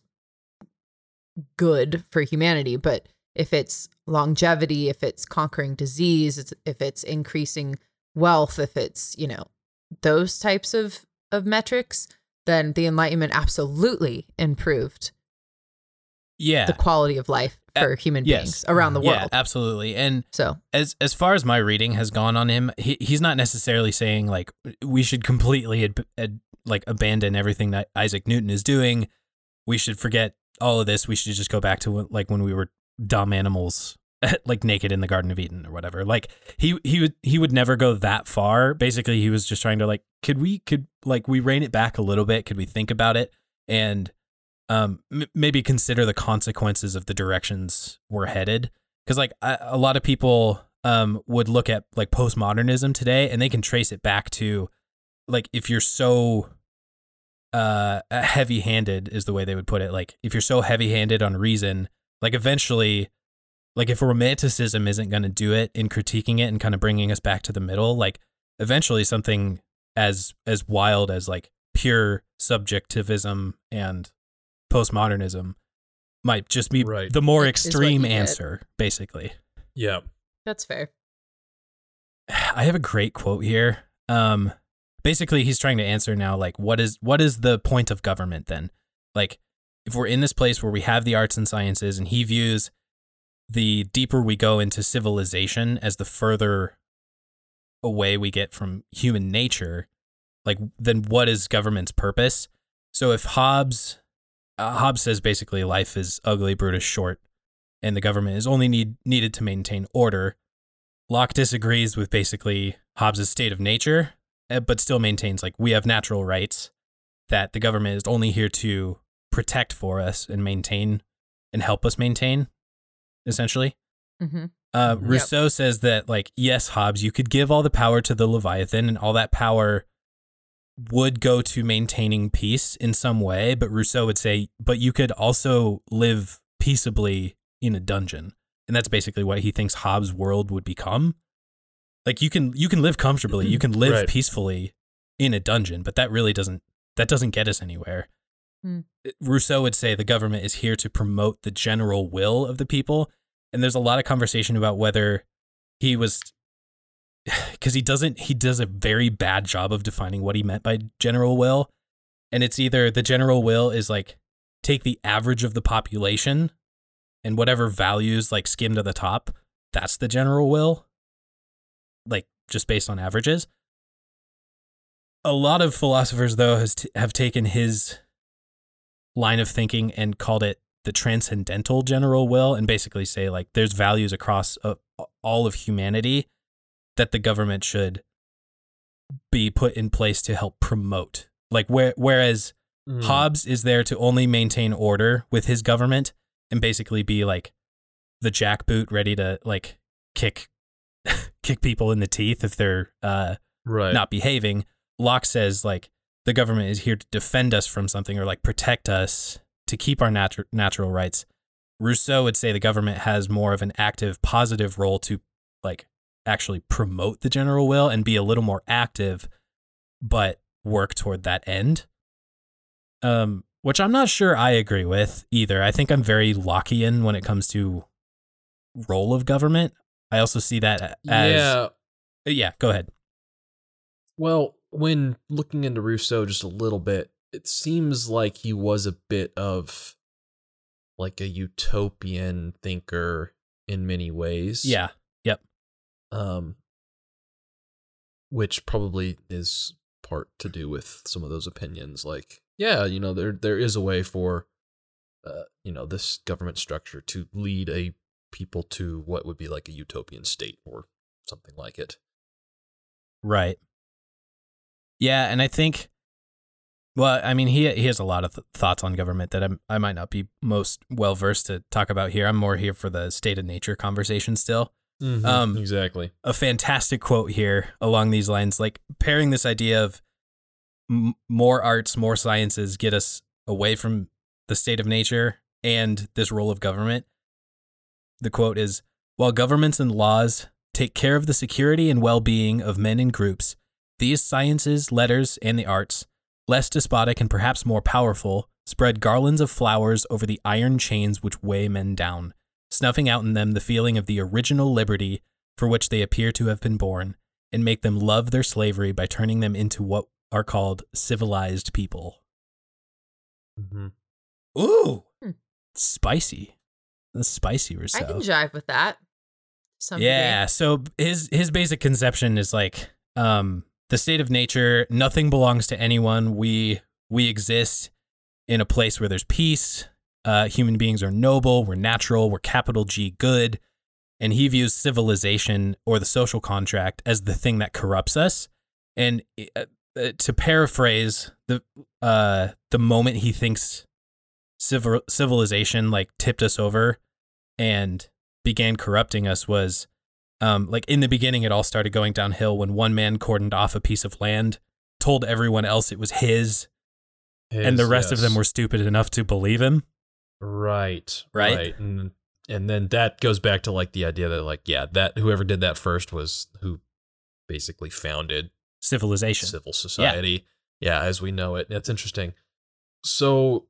good for humanity, but if it's longevity, if it's conquering disease, if it's increasing wealth, if it's, you know, those types of of metrics, then the enlightenment absolutely improved Yeah. the quality of life for human yes. beings around the world. Yeah, absolutely. And So, as as far as my reading has gone on him, he, he's not necessarily saying like we should completely ad, ad, like abandon everything that Isaac Newton is doing. We should forget all of this. We should just go back to like when we were dumb animals, <laughs> like naked in the Garden of Eden or whatever. Like he he would he would never go that far. Basically, he was just trying to like, could we could like we rein it back a little bit? Could we think about it and um m- maybe consider the consequences of the directions we're headed? because like a, a lot of people um would look at like postmodernism today and they can trace it back to like if you're so uh heavy-handed is the way they would put it like if you're so heavy-handed on reason like eventually like if romanticism isn't going to do it in critiquing it and kind of bringing us back to the middle like eventually something as as wild as like pure subjectivism and postmodernism might just be Right. the more Is extreme you get. answer basically Yeah. that's fair. <sighs> I have a great quote here. Um, basically, he's trying to answer now, like, what is what is the point of government then? Like, if we're in this place where we have the arts and sciences, and he views the deeper we go into civilization as the further away we get from human nature, like, then what is government's purpose? So if Hobbes, uh, Hobbes says basically life is ugly, brutish, short, and the government is only need needed to maintain order. Locke disagrees with basically Hobbes' state of nature, uh, but still maintains like we have natural rights that the government is only here to protect for us and maintain and help us maintain, essentially. hmm Uh. Rousseau says that, like, yes, Hobbes, you could give all the power to the Leviathan, and all that power would go to maintaining peace in some way. But Rousseau would say, but you could also live peaceably in a dungeon, and that's basically what he thinks Hobbes' world would become. Like, you can you can live comfortably, you can live Right. peacefully in a dungeon, but that really doesn't that doesn't get us anywhere. Hmm. Rousseau would say the government is here to promote the general will of the people and there's a lot of conversation about whether he was <sighs> because he doesn't he does a very bad job of defining what he meant by general will. And it's either the general will is like take the average of the population and whatever values like skim to the top that's the general will like just based on averages. A lot of philosophers though has t- have taken his line of thinking and called it the transcendental general will and basically say like there's values across uh, all of humanity that the government should be put in place to help promote Like where whereas Mm. Hobbes is there to only maintain order with his government and basically be like the jackboot ready to like kick <laughs> kick people in the teeth if they're uh right. not behaving. Locke says like the government is here to defend us from something or like protect us to keep our natu- natural rights. Rousseau would say the government has more of an active positive role to like actually promote the general will and be a little more active but work toward that end. Um which I'm not sure I agree with either. I think I'm very Lockean when it comes to role of government. I also see that as yeah. yeah, go ahead. Well, when looking into Rousseau just a little bit, it seems like he was a bit of like a utopian thinker in many ways. Yeah. Um which probably is part to do with some of those opinions like yeah, you know, there there is a way for uh, you know, this government structure to lead a people to what would be like a utopian state or something like it. Right. Yeah, and I think well, I mean he he has a lot of th- thoughts on government that I'm, I might not be most well versed to talk about here. I'm more here for the state of nature conversation still. Um, exactly. A fantastic quote here along these lines like pairing this idea of m- more arts, more sciences get us away from the state of nature and this role of government. The quote is While governments and laws take care of the security and well being of men and groups, these sciences, letters, and the arts, less despotic and perhaps more powerful, spread garlands of flowers over the iron chains which weigh men down, snuffing out in them the feeling of the original liberty for which they appear to have been born, and make them love their slavery by turning them into what are called civilized people. Mm-hmm. Ooh, Hmm. spicy. That's spicy Rousseau. I can jive with that. to degree. yeah. So his his basic conception is like um the state of nature. Nothing belongs to anyone. We we exist in a place where there's peace. Uh, human beings are noble. We're natural. We're capital G good. And he views civilization or the social contract as the thing that corrupts us. And uh, uh, to paraphrase the uh the moment he thinks civil civilization like tipped us over and began corrupting us was um like in the beginning it all started going downhill when one man cordoned off a piece of land told everyone else it was his and the rest of them were stupid enough to believe him right, Right? and and then that goes back to like the idea that like yeah, that whoever did that first was who basically founded civilization civil society. Yeah. as we know it. That's interesting. So,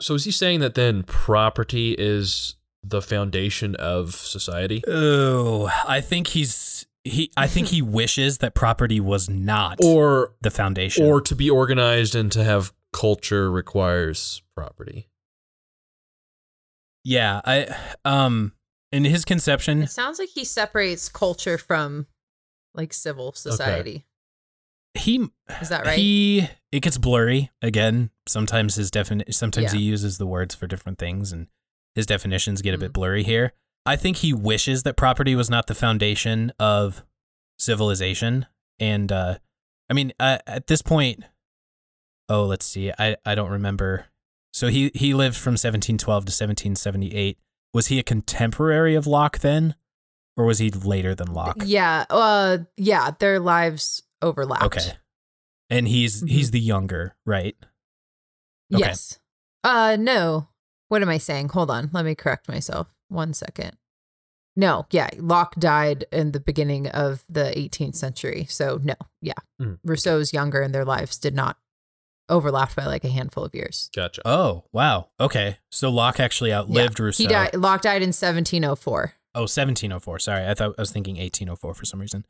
so is he saying that then property is the foundation of society? oh i think he's he i think he <laughs> wishes that property was not Or the foundation or to be organized and to have culture requires property. Yeah i um in his conception It sounds like he separates culture from like civil society. he Is that right? He it gets blurry again. Sometimes his defini- sometimes Yeah. he uses the words for different things and his definitions get a bit Mm. blurry here. I think he wishes that property was not the foundation of civilization and uh I mean uh, at this point oh let's see. I I don't remember. So he he lived from 1712 to 1778. Was he a contemporary of Locke then or was he later than Locke? yeah. Uh yeah, their lives overlapped. Okay. And he's Mhm. he's the younger, right? Okay. Yes. Uh no. What am I saying? Hold on. Let me correct myself. One second. No, yeah, Locke died in the beginning of the 18th century. So no, yeah. Mm. Rousseau's younger and their lives did not overlap by like a handful of years. Gotcha. Oh, wow. Okay. So Locke actually outlived Rousseau. He died Locke died in 1704. Oh, 1704. Sorry. I thought I was thinking 1804 for some reason.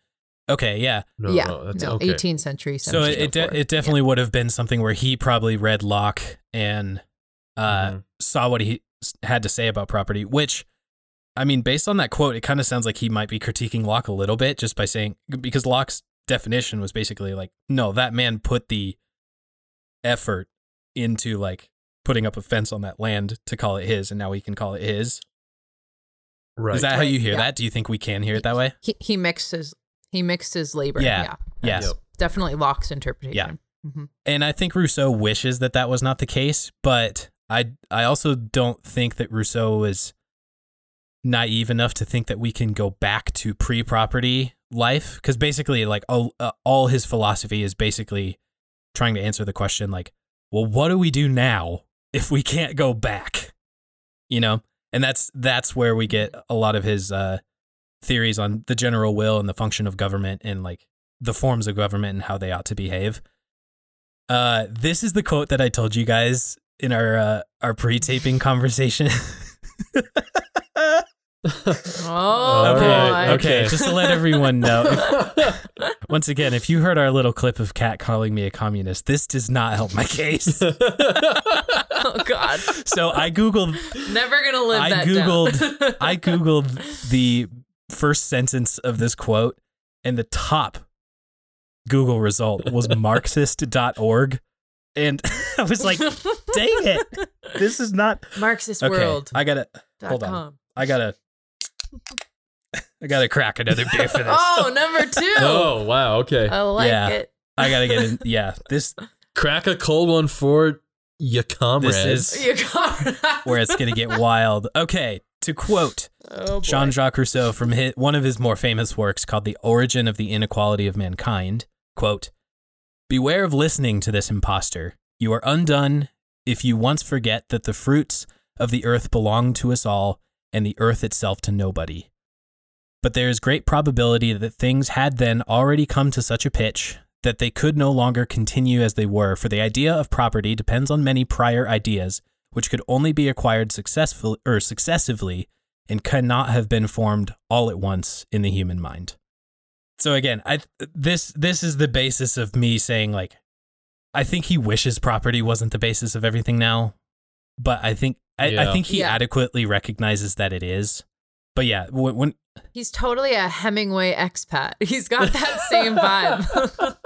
Okay, yeah. no, yeah. no, that's no, okay. 18th century. So it it, de- it definitely would have been something where he probably read Locke and uh, Mhm. saw what he had to say about property, which I mean, based on that quote, it kind of sounds like he might be critiquing Locke a little bit just by saying because Locke's definition was basically like, no, that man put the effort into like putting up a fence on that land to call it his, and now he can call it his. Right. Is that how you hear yeah. that? Do you think we can hear it that way? he, he mixed his he mixed his labor. Yeah. Yeah. Yes. Yep. Definitely Locke's interpretation. Mhm. And I think Rousseau wishes that that was not the case, but I I also don't think that Rousseau is naive enough to think that we can go back to pre-property life because basically like all, uh, all his philosophy is basically trying to answer the question like well what do we do now if we can't go back? You know? And that's that's where we get a lot of his uh theories on the general will and the function of government and like the forms of government and how they ought to behave. Uh this is the quote that i told you guys in our uh, our pre-taping conversation <laughs> Oh, okay, boy. okay, okay. just to let everyone know. if- <laughs> once again, if you heard our little clip of Kat calling me a communist, this does not help my case. <laughs> Oh God. so I googled Never gonna live I that Googled- down. I <laughs> googled the first sentence of this quote and the top Google result was marxist.org and I was like, "Dang it. This is not Marxist Okay. World. I got to hold on. com. I got to I got to crack another beer for this. Oh, number two. oh wow. Okay. I like Yeah. it. I got to get in yeah, this Crack a cold one for your comrades. This is- You got where it's going to get wild. Okay, to quote oh. Jean Jacques Rousseau from his, one of his more famous works called The Origin of the Inequality of Mankind, quote, Beware of listening to this impostor. You are undone if you once forget that the fruits of the earth belong to us all and the earth itself to nobody. But there is great probability that things had then already come to such a pitch that they could no longer continue as they were, for the idea of property depends on many prior ideas, which could only be acquired successful or successively and cannot have been formed all at once in the human mind. So again, I this this is the basis of me saying like I think he wishes property wasn't the basis of everything now, but I think I, I think he Yeah. adequately recognizes that it is. But yeah, when, when He's totally a Hemingway expat. <laughs> He's got that same vibe.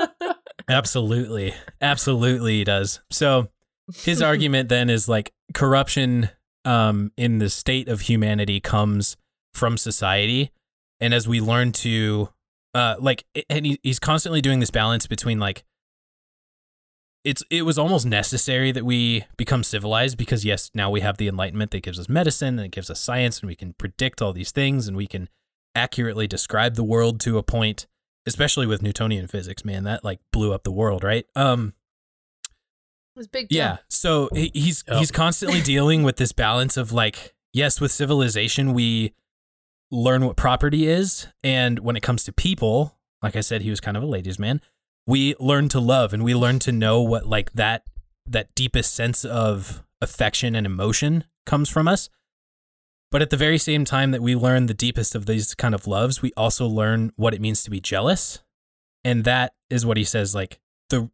<laughs> Absolutely. Absolutely he does. So his argument then is like corruption um in the state of humanity comes from society and as we learn to uh like and he, he's constantly doing this balance between like it's it was almost necessary that we become civilized because yes now we have the enlightenment that gives us medicine and it gives us science and we can predict all these things and we can accurately describe the world to a point especially with newtonian physics man that like blew up the world right um It was big deal. yeah. So he- he's Yep. he's constantly dealing with this balance of like, yes, with civilization we learn what property is, and when it comes to people, like I said, he was kind of a ladies' man. We learn to love, and we learn to know what like that that deepest sense of affection and emotion comes from us. But at the very same time that we learn the deepest of these kind of loves, we also learn what it means to be jealous. And that is what he says like the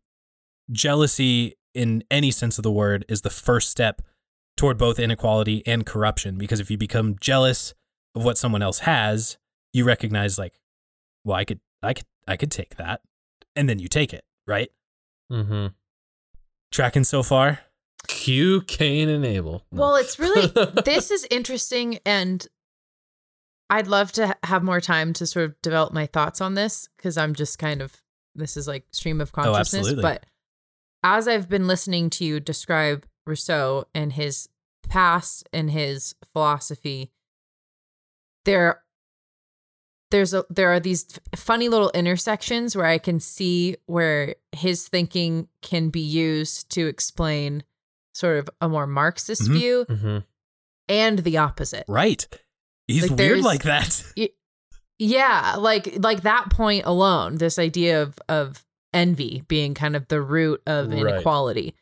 jealousy in any sense of the word is the first step toward both inequality and corruption because if you become jealous of what someone else has you recognize like well i could i could i could take that and then you take it right Mm-hmm. tracking so far Q, Cain, and Abel. Well, it's really <laughs> this is interesting and I'd love to have more time to sort of develop my thoughts on this because I'm just kind of this is like stream of consciousness. absolutely. but as I've been listening to you describe Rousseau and his past and his philosophy, there there's a there are these funny little intersections where I can see where his thinking can be used to explain sort of a more Marxist Mhm. view hmm and the opposite. right he's Like, weird like that <laughs> Yeah, like like that point alone, this idea of of envy being kind of the root of Right. inequality.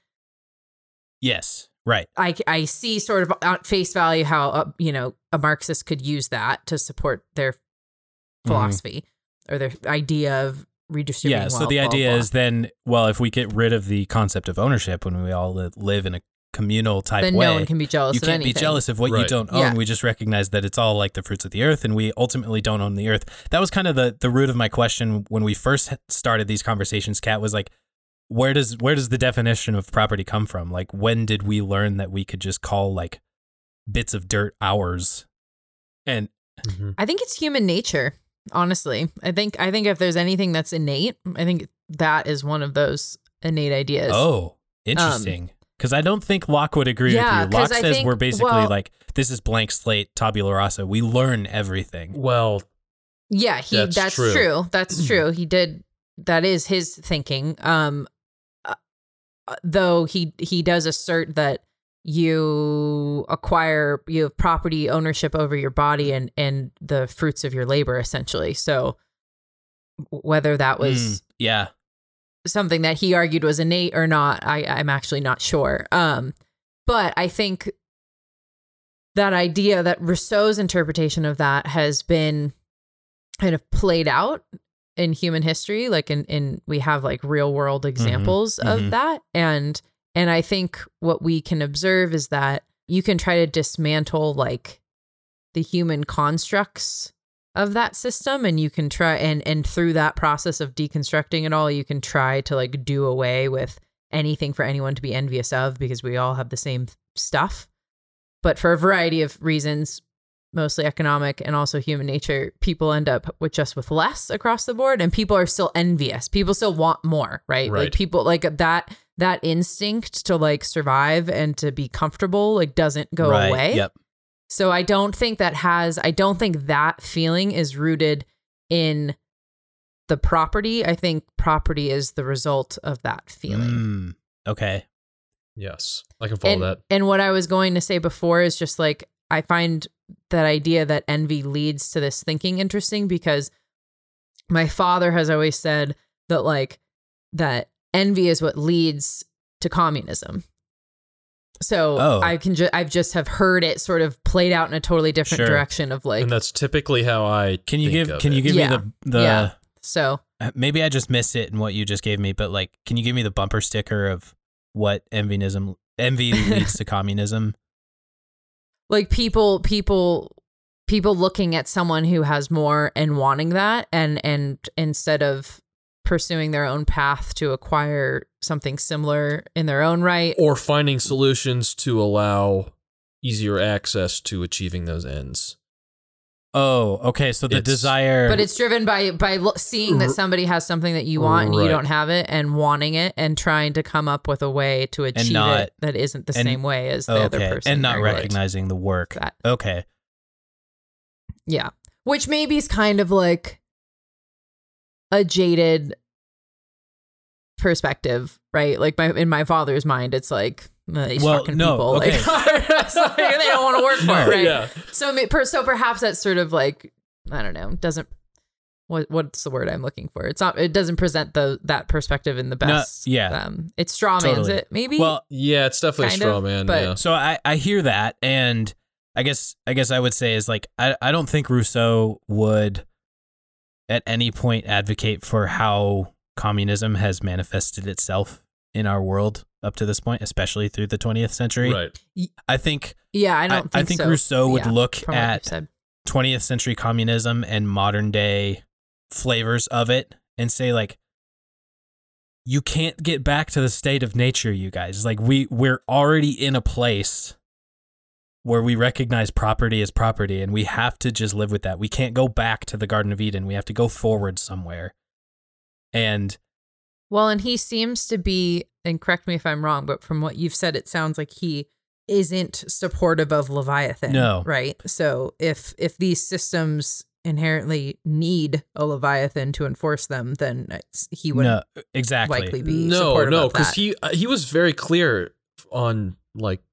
yes right I I see sort of at face value how uh, you know a Marxist could use that to support their Mm-hmm. philosophy or their idea of redistributing. yeah so the blah, idea blah. is then well if we get rid of the concept of ownership when we all live in a communal type then way no one can be jealous you of can't anything. be jealous of what you don't own. Yeah. We just recognize that it's all like the fruits of the earth, and we ultimately don't own the earth. That was kind of the the root of my question when we first started these conversations. Kat was like, "Where does where does the definition of property come from? Like, when did we learn that we could just call like bits of dirt ours?" And hmm I think it's human nature. Honestly, I think I think if there's anything that's innate, I think that is one of those innate ideas. Oh, interesting. Because I don't think Locke would agree Yeah, with you. Locke I says think- we're basically well- like this is blank slate, tabula rasa. We learn everything. Well, Yeah, he That's that's, true. true. That's <clears throat> true. He did that is his thinking. Um uh, though he he does assert that you acquire you have property ownership over your body and and the fruits of your labor essentially. So whether that was Mm, yeah. something that he argued was innate or not, I, I'm actually not sure. Um, but I think that idea that Rousseau's interpretation of that has been kind of played out in human history, like in, in we have like real world examples mhm. of that. And and I think what we can observe is that you can try to dismantle like the human constructs of that system and you can try and and through that process of deconstructing it all you can try to like do away with anything for anyone to be envious of because we all have the same stuff. But for a variety of reasons mostly economic and also human nature people end up with just with less across the board and people are still envious. People still want more right, Right. like people like that that instinct to like survive and to be comfortable like doesn't go right. away Yep. so I don't think that has I don't think that feeling is rooted in the property. I think property is the result of that feeling. Mm, okay. yes, I can follow and, that. and what I was going to say before is just like I find that idea that envy leads to this thinking interesting because my father has always said that like that envy is what leads to communism. So Oh. I can just I've just have heard it sort of played out in a totally different Sure. direction of like and that's typically how I Can you think give of can you give Yeah. me the the Yeah. so uh, maybe I just missed it in what you just gave me, but like can you give me the bumper sticker of what envyism envy <laughs> leads to communism? like people people people looking at someone who has more and wanting that and and instead of pursuing their own path to acquire something similar in their own right or finding solutions to allow easier access to achieving those ends. Oh, okay. So the It's- desire but it's driven by by seeing that somebody has something that you want and you don't have it and wanting it and trying to come up with a way to achieve not- it that isn't the and- same way as the other person and not or, like, recognizing the work. that Okay. Yeah. Which maybe is kind of like a jaded perspective, right? Like my in my father's mind, it's like uh, these Well, fucking no, people, okay. <laughs> like, it's like, they don't want to work for No. it, <laughs> right? Yeah. So, may- per- so perhaps that's sort of like I don't know, doesn't what what's the word I'm looking for? It's not. It doesn't present the that perspective in the best. yeah. Um, it straw man's Totally. it maybe. Well, Yeah, it's definitely Kind a straw of, man. but- yeah. So I, I hear that and I guess I guess I would say is like I, I don't think Rousseau would at any point advocate for how communism has manifested itself in our world up to this point, especially through the 20th century. Right. I think yeah, I I, don't. Think I think so. Rousseau would Yeah, look from what you've at 20th century communism and modern day flavors of it and say like you can't get back to the state of nature you guys like we we're already in a place where we recognize property as property and we have to just live with that we can't go back to the garden of eden we have to go forward somewhere and Well, and he seems to be, and correct me if I'm wrong, but from what you've said, it sounds like he isn't supportive of Leviathan. No. Right. So if if these systems inherently need a Leviathan to enforce them, then it's, he would no exactly likely be No, supportive no, of because he uh, he was very clear on like s-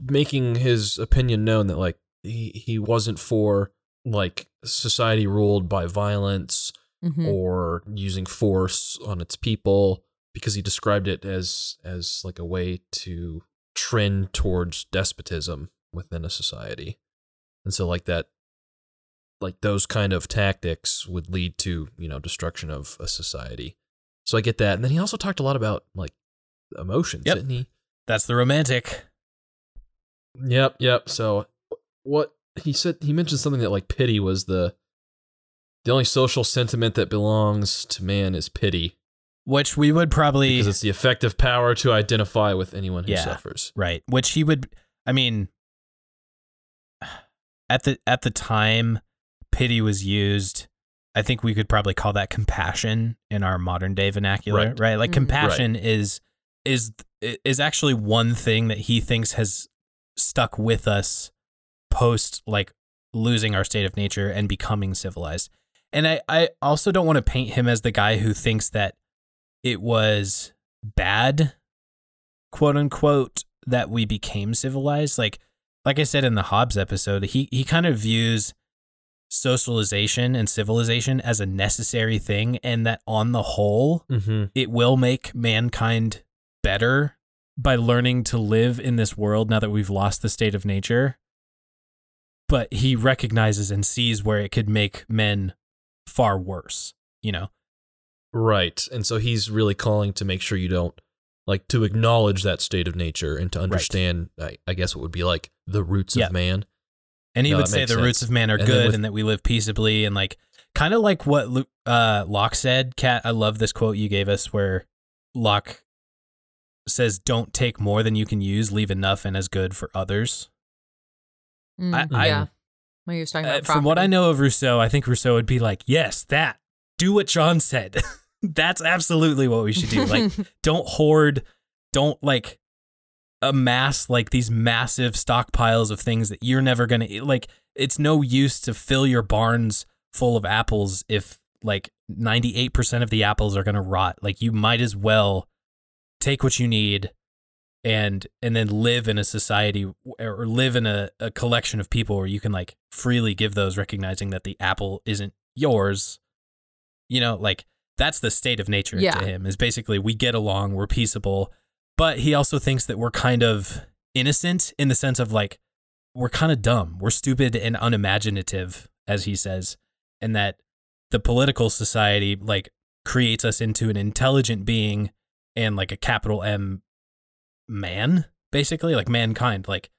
making his opinion known that like he he wasn't for like society ruled by violence Mhm. or using force on its people because he described it as as like a way to trend towards despotism within a society. And so like that like those kind of tactics would lead to you know destruction of a society. So i get that. And then he also talked a lot about like emotions Yep. didn't he? That's the romantic Yep, yep. So what he said he mentioned something that like pity was the the only social sentiment that belongs to man is pity which we would probably because it's the effective power to identify with anyone who Yeah. suffers. Right. Which he would I mean at the at the time pity was used I think we could probably call that compassion in our modern day vernacular, right? Right. Like Mm. compassion is is is actually one thing that he thinks has stuck with us post like losing our state of nature and becoming civilized. And I, I also don't want to paint him as the guy who thinks that it was bad, quote unquote, that we became civilized. Like like I said in the Hobbes episode, he he kind of views socialization and civilization as a necessary thing and that on the whole Mm-hmm. it will make mankind better by learning to live in this world now that we've lost the state of nature. But he recognizes and sees where it could make men far worse, you know? Right. And so he's really calling to make sure you don't like to acknowledge that state of nature and to understand, I, I guess, what would be like the roots Yeah. of man. And he No, would say the roots of man are And good with- and that we live peaceably and like kind of like what uh, Locke said. Kat, I love this quote you gave us where Locke says, "Don't take more than you can use. Leave enough and as good for others." Mm, I- I- yeah. When you're talking Uh, about from what I know of Rousseau, I think Rousseau would be like, "Yes, that. Do what John said. <laughs> That's absolutely what we should do. Like, <laughs> don't hoard. Don't like amass like these massive stockpiles of things that you're never gonna eat. Like, it's no use to fill your barns full of apples if like 98% of the apples are gonna rot. Like, you might as well take what you need." And and then live in a society or live in a, a collection of people where you can like freely give those, recognizing that the apple isn't yours. You know, like that's the state of nature Yeah. to him is basically we get along, we're peaceable, but he also thinks that we're kind of innocent in the sense of like we're kind of dumb, we're stupid and unimaginative, as he says, and that the political society like creates us into an intelligent being and like a capital M man, basically like mankind. Like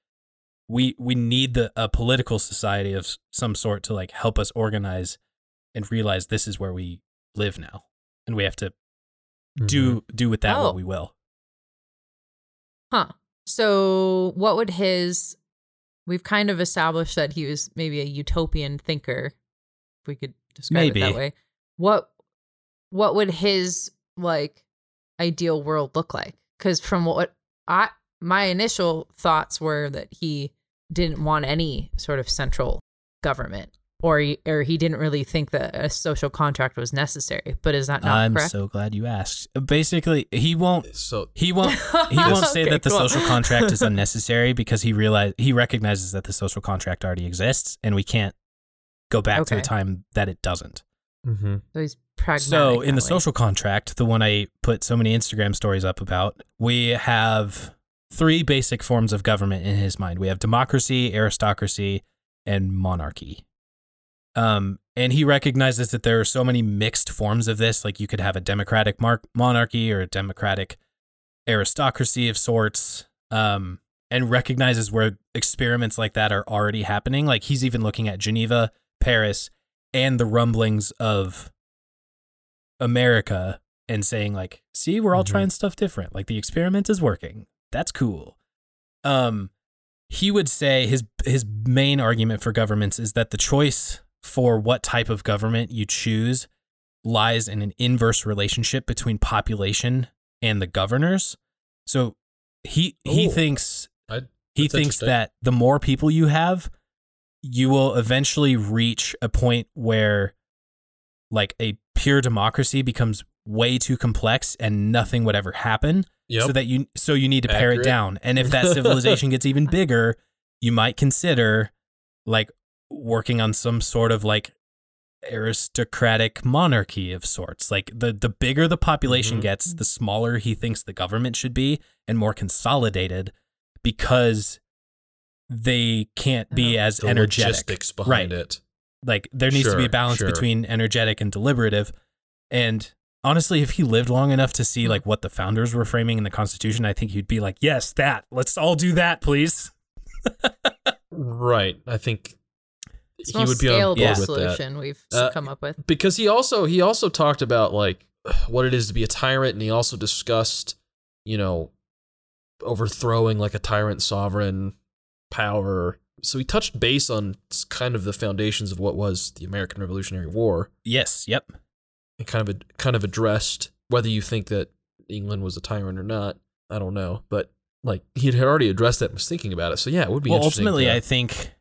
we we need the a political society of some sort to like help us organize and realize this is where we live now, and we have to do mm-hmm. do with that Oh. what we will. Huh. So, what would his? We've kind of established that he was maybe a utopian thinker, if we could describe it that way. What What would his like ideal world look like? Because from what I my initial thoughts were that he didn't want any sort of central government, or he, or he didn't really think that a social contract was necessary. But is that not I'm correct? so glad you asked. Basically, he won't So he won't <laughs> he won't say Okay, that the cool. social contract is <laughs> unnecessary because he realize he recognizes that the social contract already exists and we can't go back to Okay. a time that it doesn't. Mhm. So he's pragmatic. So in the way. social contract, the one I put so many Instagram stories up about, we have three basic forms of government in his mind. We have democracy, aristocracy, and monarchy. Um, and he recognizes that there are so many mixed forms of this. Like you could have a democratic mar- monarchy or a democratic aristocracy of sorts. Um, and recognizes where experiments like that are already happening. Like he's even looking at Geneva, Paris, and the rumblings of America and saying like, "See, we're all Mhm. trying stuff different. Like the experiment is working. That's cool." Um he would say his his main argument for governments is that the choice for what type of government you choose lies in an inverse relationship between population and the governors. So he he thinks I, he thinks that the more people you have, you will eventually reach a point where like a pure democracy becomes way too complex and nothing would ever happen. yep. So that you so you need to pare it down. And if that <laughs> civilization gets even bigger, you might consider like working on some sort of like aristocratic monarchy of sorts. Like the the bigger the population Mhm. gets, the smaller he thinks the government should be and more consolidated because they can't be as the energetic. logistics behind Right. it. Like there needs to be a balance sure. between energetic and deliberative. And honestly, if he lived long enough to see like what the founders were framing in the Constitution, I think he'd be like, "Yes, that. Let's all do that, please." <laughs> Right. I think It's he would be on scalable board with that. solution we've Uh, come up with. because he also he also talked about like what it is to be a tyrant and he also discussed you know overthrowing like a tyrant sovereign power so he touched base on kind of the foundations of what was the American Revolutionary War, Yes. Yep. and kind of kind of addressed whether you think that England was a tyrant or not. I don't know, but like he had already addressed that and was thinking about it. So yeah, it would be Well, ultimately, to, I think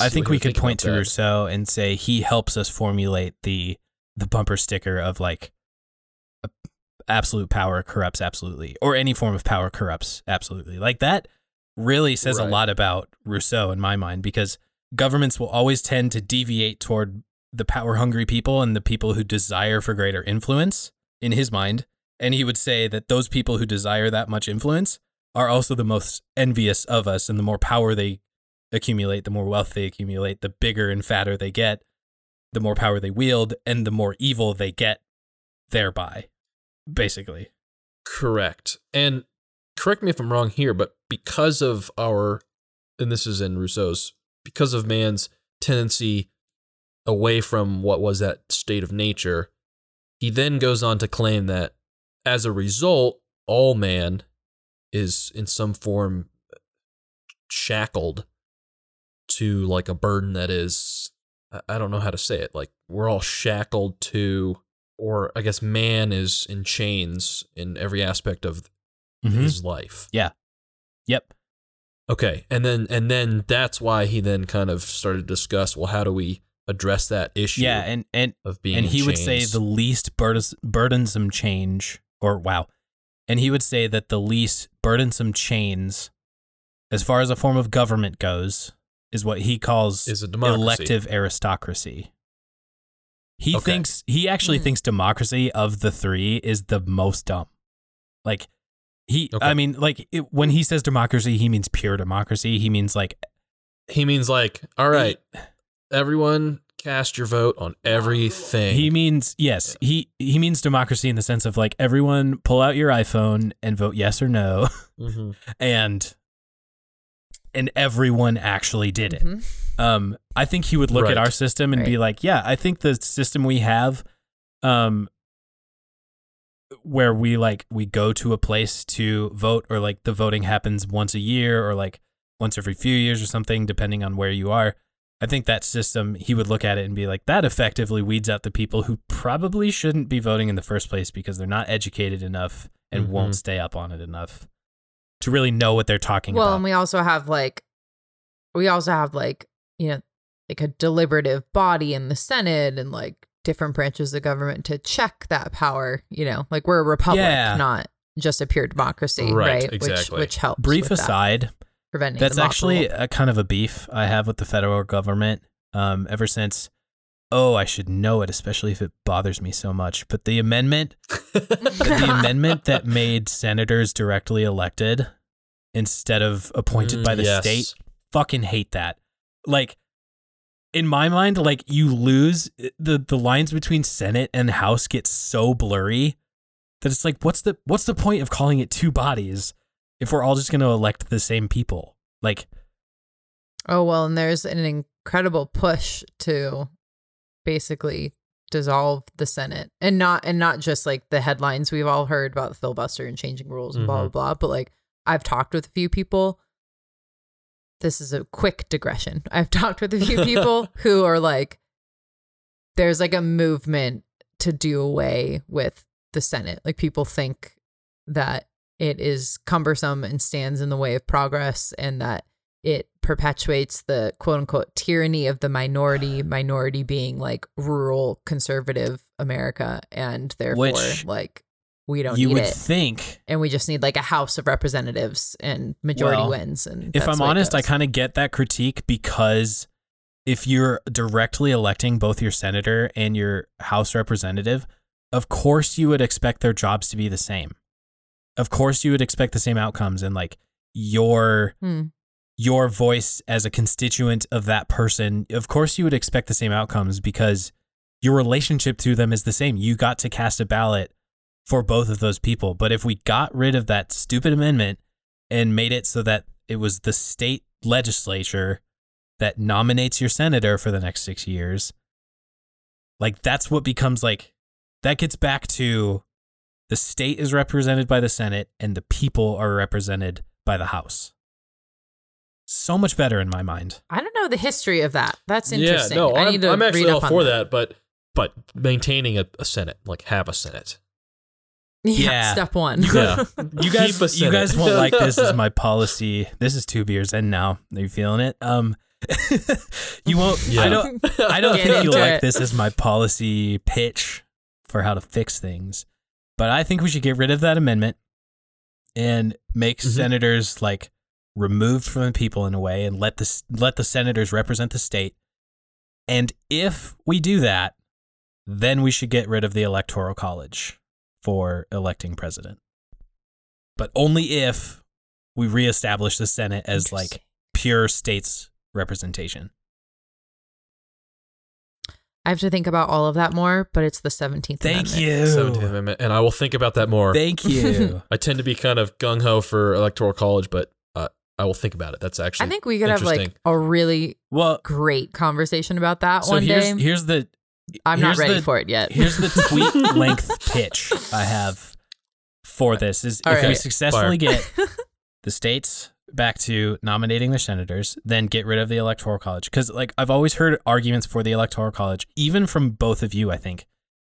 I think we could point to that. Rousseau and say he helps us formulate the the bumper sticker of like absolute power corrupts absolutely, or any form of power corrupts absolutely. Like that really says a lot about Rousseau in my mind because governments will always tend to deviate toward the power hungry people and the people who desire for greater influence in his mind. And he would say that those people who desire that much influence are also the most envious of us, and the more power they accumulate, the more wealth they accumulate, the bigger and fatter they get, the more power they wield, and the more evil they get thereby, basically. Correct. And correct me if I'm wrong here, but because of our, and this is in Rousseau's, because of man's tendency away from what was that state of nature, he then goes on to claim that as a result, all man is in some form shackled to like a burden that is, I- don't know how to say it. Like we're all shackled to or I guess man is in chains in every aspect of Mhm. his life. Yeah. Yep. Okay, and then and then that's why he then kind of started to discuss, well, how do we address that issue? Yeah, and and of being and in he would say the least burdens- burdensome change, or wow, and he would say that the least burdensome chains, as far as a form of government goes, is what he calls is a democracy. elective aristocracy. He Okay. thinks he actually Hmm. thinks democracy of the three is the most dumb. Like he, Okay. I mean, like it, when he says democracy, he means pure democracy. He means like He means like, all right, everyone cast your vote on everything. he means yes. He he means democracy in the sense of like everyone pull out your iPhone and vote yes or no, Mhm. <laughs> and and everyone actually did it. Mhm. um i think he would look Right. at our system and be like yeah i think the system we have um where we like we go to a place to vote or like the voting happens once a year or like once every few years or something depending on where you are i think that system he would look at it and be like that effectively weeds out the people who probably shouldn't be voting in the first place because they're not educated enough and Mhm. won't stay up on it enough to really know what they're talking about. Well, and we also have like, we also have like, you know, like a deliberative body in the Senate and like different branches of government to check that power. You know, like we're a republic, Yeah. not just a pure democracy, Right, right? exactly. Which which helps. brief with that, aside preventing That's actually a kind of a beef I have with the federal government. Um, ever since, oh, I should know it, especially if it bothers me so much. But the amendment, the <laughs> amendment that made senators directly elected instead of appointed by Mm, the yes. state, fucking hate that. Like, in my mind, like you lose the the lines between Senate and House get so blurry that it's like, what's the what's the point of calling it two bodies if we're all just going to elect the same people? Like, Oh well, and there's an incredible push to basically dissolve the Senate, and not and not just like the headlines we've all heard about the filibuster and changing rules and blah blah Mhm. blah. But like I've talked with a few people. This is a quick digression. I've <laughs> talked with a few people <laughs> who are like, there's like a movement to do away with the Senate. Like people think that it is cumbersome and stands in the way of progress and that it perpetuates the quote unquote tyranny of the minority, <sighs> minority being like rural conservative America and therefore Which like we don't you need would it. think and we just need like a house of representatives and majority Well, wins and if I'm the way it honest, I kind of get that critique because if you're directly electing both your senator and your House representative, of course you would expect their jobs to be the same. Of course you would expect the same outcomes and like your Hmm. your voice as a constituent of that person, of course you would expect the same outcomes because your relationship to them is the same. You got to cast a ballot for both of those people. But if we got rid of that stupid amendment and made it so that it was the state legislature that nominates your senator for the next six years, like that's what becomes like that gets back to the state is represented by the Senate and the people are represented by the House. so much better in my mind. I don't know the history of that. That's interesting. Yeah, no, I I'm, need to I'm actually read all up on for that. but but maintaining a, a senate, like have a senate. Yeah, Yeah. step one. Yeah, <laughs> You guys, Keep you guys won't like <laughs> this Is my policy. This is two beers in now. Are you feeling it? Um, <laughs> you won't. I don't. I don't Get think you'll into like this Is my policy pitch for how to fix things. But I think we should get rid of that amendment and make Mhm. senators like removed from the people in a way, and let the let the senators represent the state. And if we do that, then we should get rid of the electoral college for electing president. But only if we reestablish the Senate as like pure states representation. I have to think about all of that more, but it's the 17th Thank Amendment. you. Seventeenth Amendment, and I will think about that more. Thank you. <laughs> I tend to be kind of gung ho for electoral college, but uh, I will think about it. That's actually I think we could have like a really well, great conversation about that so one here's day. here's the I'm not ready the- for it yet. here's the <laughs> tweet length pitch I have for this is All if we right. successfully get the states back to nominating the senators, then get rid of the electoral college. Because like I've always heard arguments for the electoral college, even from both of you, I think,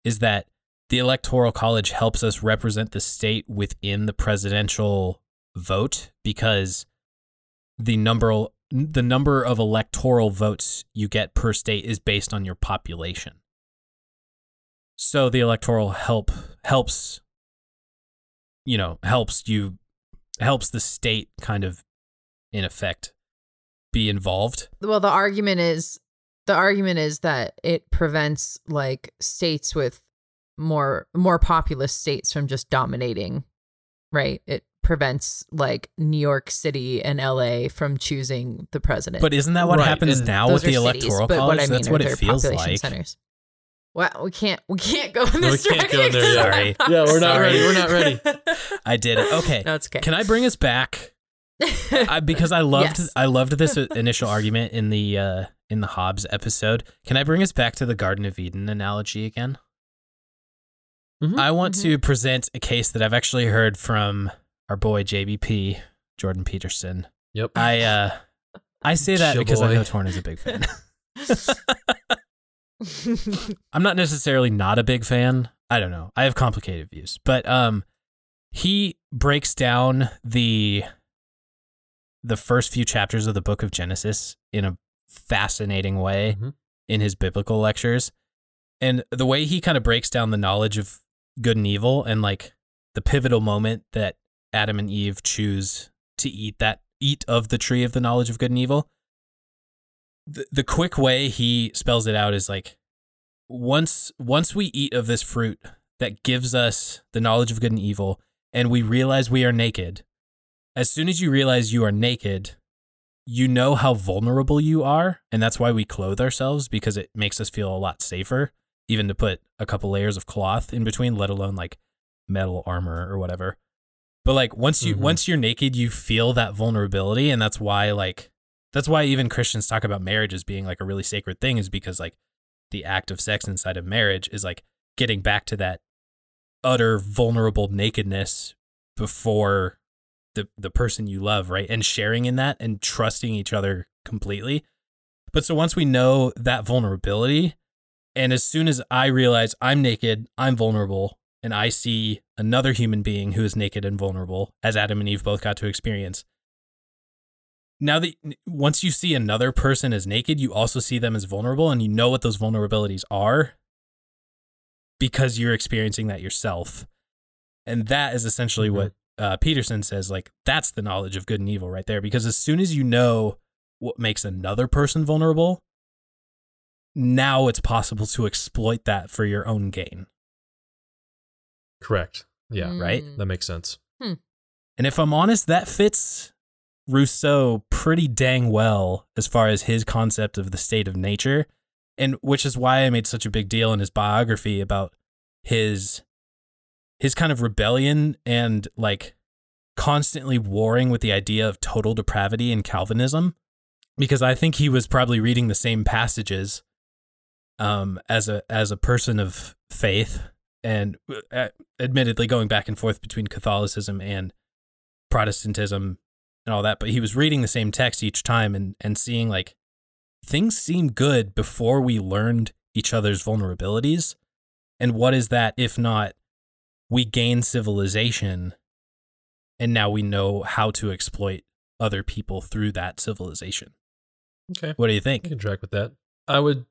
is that the electoral college helps us represent the state within the presidential vote because the number the number of electoral votes you get per state is based on your population. So the electoral help helps you know, helps you helps the state kind of in effect be involved. well, the argument is the argument is that it prevents like states with more more populous states from just dominating, right? It prevents like New York City and LA from choosing the president. But isn't that what Right, happens and now with the are cities, electoral college? what I mean That's what it feels like. Centers. Well, we can't we can't go in No, this we can't go in there direction. yet. I'm Yeah, we're not sorry. ready. We're not ready. I did it. Okay. <laughs> no, it's okay. Can I bring us back? I, <laughs> because I loved Yes. I loved this <laughs> initial argument in the uh, in the Hobbes episode. Can I bring us back to the Garden of Eden analogy again? Mhm. I want Mhm. to present a case that I've actually heard from our boy JBP Jordan Peterson. Yep. I uh, I say that Chill because I boy. know Torna is a big fan. <laughs> I'm not necessarily not a big fan. I don't know. I have complicated views, but um, he breaks down the the first few chapters of the book of Genesis in a fascinating way Mhm. in his biblical lectures, and the way he kind of breaks down the knowledge of good and evil and like the pivotal moment that Adam and Eve choose to eat that eat of the tree of the knowledge of good and evil the, the quick way he spells it out is like once once we eat of this fruit that gives us the knowledge of good and evil and we realize we are naked as soon as you realize you are naked you know how vulnerable you are and that's why we clothe ourselves because it makes us feel a lot safer even to put a couple layers of cloth in between let alone like metal armor or whatever but like once you Mhm. once you're naked you feel that vulnerability and that's why like that's why even Christians talk about marriage as being like a really sacred thing is because like the act of sex inside of marriage is like getting back to that utter vulnerable nakedness before the the person you love, right? And sharing in that and trusting each other completely. But so once we know that vulnerability and as soon as I realize I'm naked, I'm vulnerable and I see another human being who is naked and vulnerable as Adam and Eve both got to experience now that once you see another person as naked, you also see them as vulnerable and you know what those vulnerabilities are because you're experiencing that yourself. And that is essentially Mhm. what uh, Peterson says like, that's the knowledge of good and evil right there. Because as soon as you know what makes another person vulnerable, now it's possible to exploit that for your own gain. Correct. Yeah. right? Mm. That makes sense. And if I'm honest, that fits Rousseau pretty dang well as far as his concept of the state of nature. And which is why I made such a big deal in his biography about his his kind of rebellion and like constantly warring with the idea of total depravity in Calvinism because I think he was probably reading the same passages um as a as a person of faith and uh, admittedly going back and forth between Catholicism and Protestantism and all that, but he was reading the same text each time and and seeing like things seem good before we learned each other's vulnerabilities. And what is that if not we gain civilization and now we know how to exploit other people through that civilization. Okay. What do you I think? can track with that. I would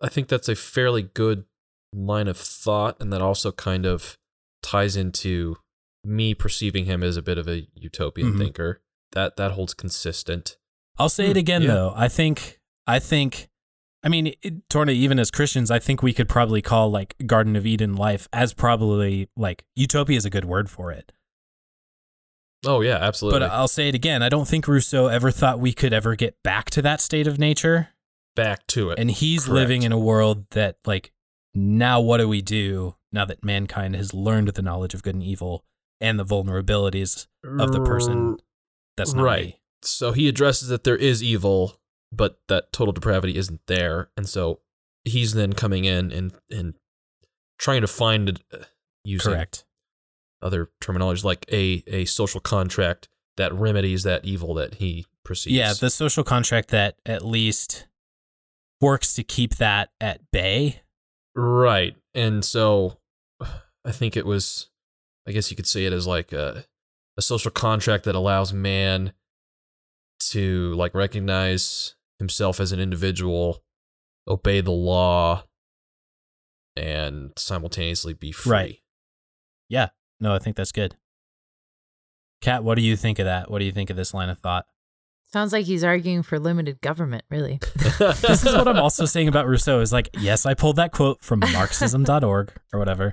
I think that's a fairly good line of thought and that also kind of ties into me perceiving him as a bit of a utopian Mhm. thinker. That that holds consistent. I'll say it Hmm, again yeah. though. I think I think I mean, it, Torna, even as Christians, I think we could probably call like Garden of Eden life as probably like utopia is a good word for it. Oh yeah, absolutely. But I'll say it again. I don't think Rousseau ever thought we could ever get back to that state of nature. Back to it. And he's Correct. living in a world that, like, now what do we do now that mankind has learned the knowledge of good and evil and the vulnerabilities of the person that's not right. me? So he addresses that there is evil, but that total depravity isn't there, and so he's then coming in and and trying to find it uh, using Correct. other terminology like a a social contract that remedies that evil that he perceives. Yeah, the social contract that at least works to keep that at bay. right. And so <sighs> I think it was I guess you could say it as like a a social contract that allows man to like recognize himself as an individual, obey the law, and simultaneously be free. Right. Yeah. No, I think that's good. Kat, what do you think of that? What do you think of this line of thought? Sounds like he's arguing for limited government, really. <laughs> this is what I'm also saying about Rousseau is like, yes, I pulled that quote from <laughs> marxism.org or whatever.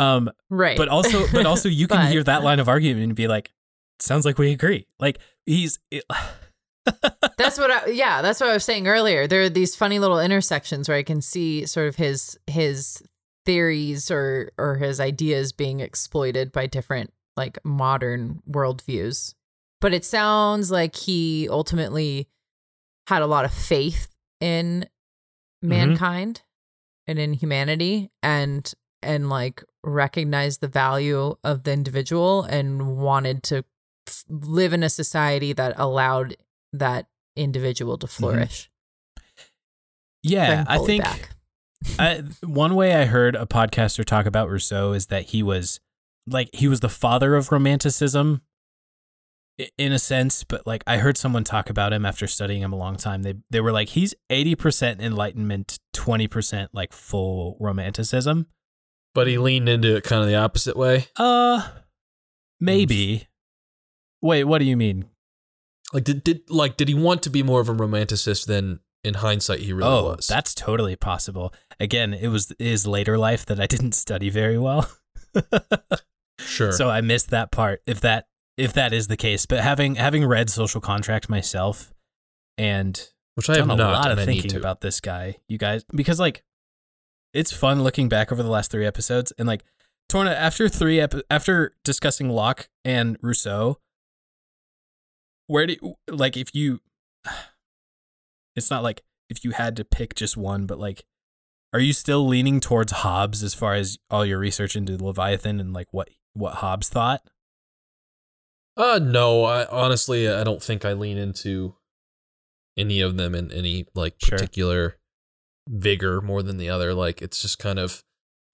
Um, Right. but also but also <laughs> you can But- hear that line of argument and be like, sounds like we agree. Like he's it, <laughs> that's what I yeah, that's what I was saying earlier. There are these funny little intersections where I can see sort of his his theories or or his ideas being exploited by different like modern worldviews. But it sounds like he ultimately had a lot of faith in mankind and in humanity and and like recognized the value of the individual and wanted to f- live in a society that allowed that individual to mm-hmm. flourish. yeah, I think. I, one way I heard a podcaster talk about Rousseau is that he was like he was the father of romanticism in a sense, but like I heard someone talk about him after studying him a long time. They they were like he's 80% enlightenment, 20% like full romanticism. But he leaned into it kind of the opposite way. Uh maybe. Wait, what do you mean? Like did, did like did he want to be more of a romanticist than in hindsight he really oh, was? that's totally possible. Again, it was his later life that I didn't study very well. <laughs> sure. So I missed that part. If that if that is the case, but having having read Social Contract myself and which I have done a lot of and I need thinking about this guy, you guys, because like it's fun looking back over the last three episodes and like Torna after three epi- after discussing Locke and Rousseau, where do you, like if you <sighs> it's not like if you had to pick just one, but like are you still leaning towards Hobbes as far as all your research into Leviathan and like what what Hobbes thought? Uh no, I honestly I don't think I lean into any of them in any like particular vigor more than the other. Like it's just kind of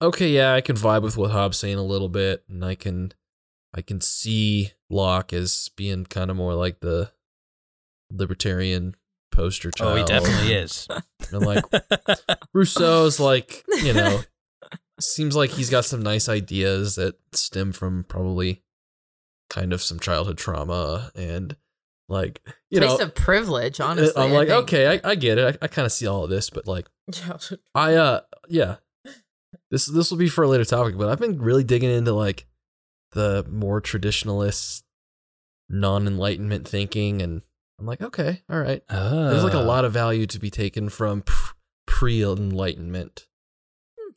okay, yeah, I can vibe with what Hobbes saying a little bit and I can I can see Locke as being kind of more like the libertarian poster child. Oh, he definitely is. <laughs> <laughs> And like Rousseau's like, you know, seems like he's got some nice ideas that stem from probably kind of some childhood trauma and like you Place know of privilege, honestly. I'm I like, think. okay, I, I get it. I, I kind of see all of this, but like <laughs> <laughs> I uh yeah. This this will be for a later topic, but I've been really digging into like the more traditionalist non-enlightenment thinking and I'm like, okay, all right. There's like a Ah. lot of value to be taken from pre-enlightenment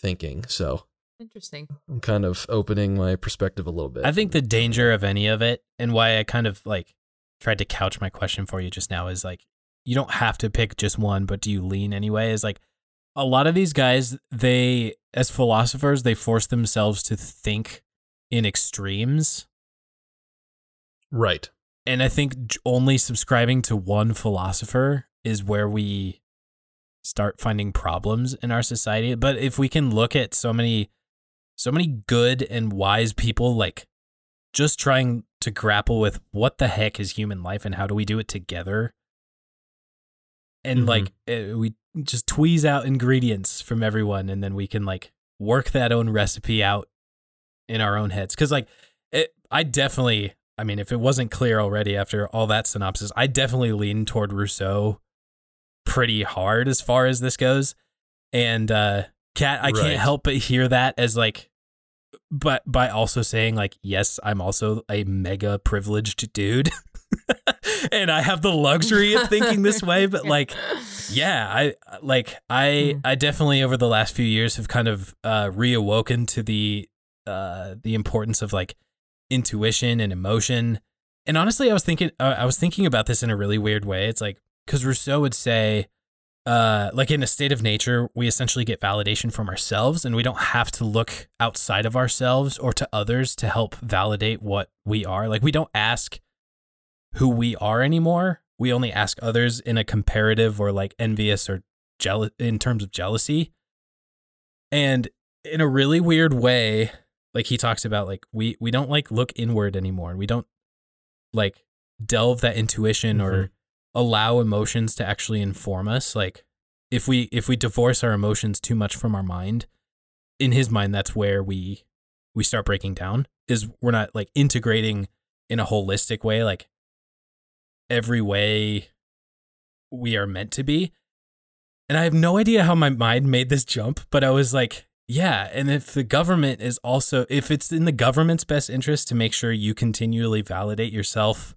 thinking. So Interesting. I'm kind of opening my perspective a little bit. I think the danger of any of it and why I kind of like tried to couch my question for you just now is like you don't have to pick just one, but do you lean anyway? Is like a lot of these guys, they as philosophers, they force themselves to think in extremes. right. and I think only subscribing to one philosopher is where we start finding problems in our society. But if we can look at so many, so many good and wise people, like just trying to grapple with what the heck is human life and how do we do it together, and Mhm. like uh, we just tweeze out ingredients from everyone, and then we can like work that own recipe out in our own heads. Because like it, I definitely, I mean, if it wasn't clear already after all that synopsis, I definitely lean toward Rousseau pretty hard as far as this goes. And uh Kat, I Right. can't help but hear that as like but by also saying like yes, I'm also a mega privileged dude. <laughs> and I have the luxury of thinking this way, but <laughs> like yeah, I like I Hmm. I definitely over the last few years have kind of uh reawoken to the uh the importance of like intuition and emotion. And honestly, I was thinking uh, I was thinking about this in a really weird way. It's like cuz Rousseau would say uh like in a state of nature, we essentially get validation from ourselves and we don't have to look outside of ourselves or to others to help validate what we are. Like we don't ask who we are anymore. We only ask others in a comparative or like envious or jealous in terms of jealousy. And in a really weird way, like he talks about like we we don't like look inward anymore. We don't like delve that intuition or Mhm. Allow emotions to actually inform us. Like if we if we divorce our emotions too much from our mind, in his mind that's where we we start breaking down is we're not like integrating in a holistic way like every way we are meant to be. And I have no idea how my mind made this jump, but I was like, yeah. And if the government is also, if it's in the government's best interest to make sure you continually validate yourself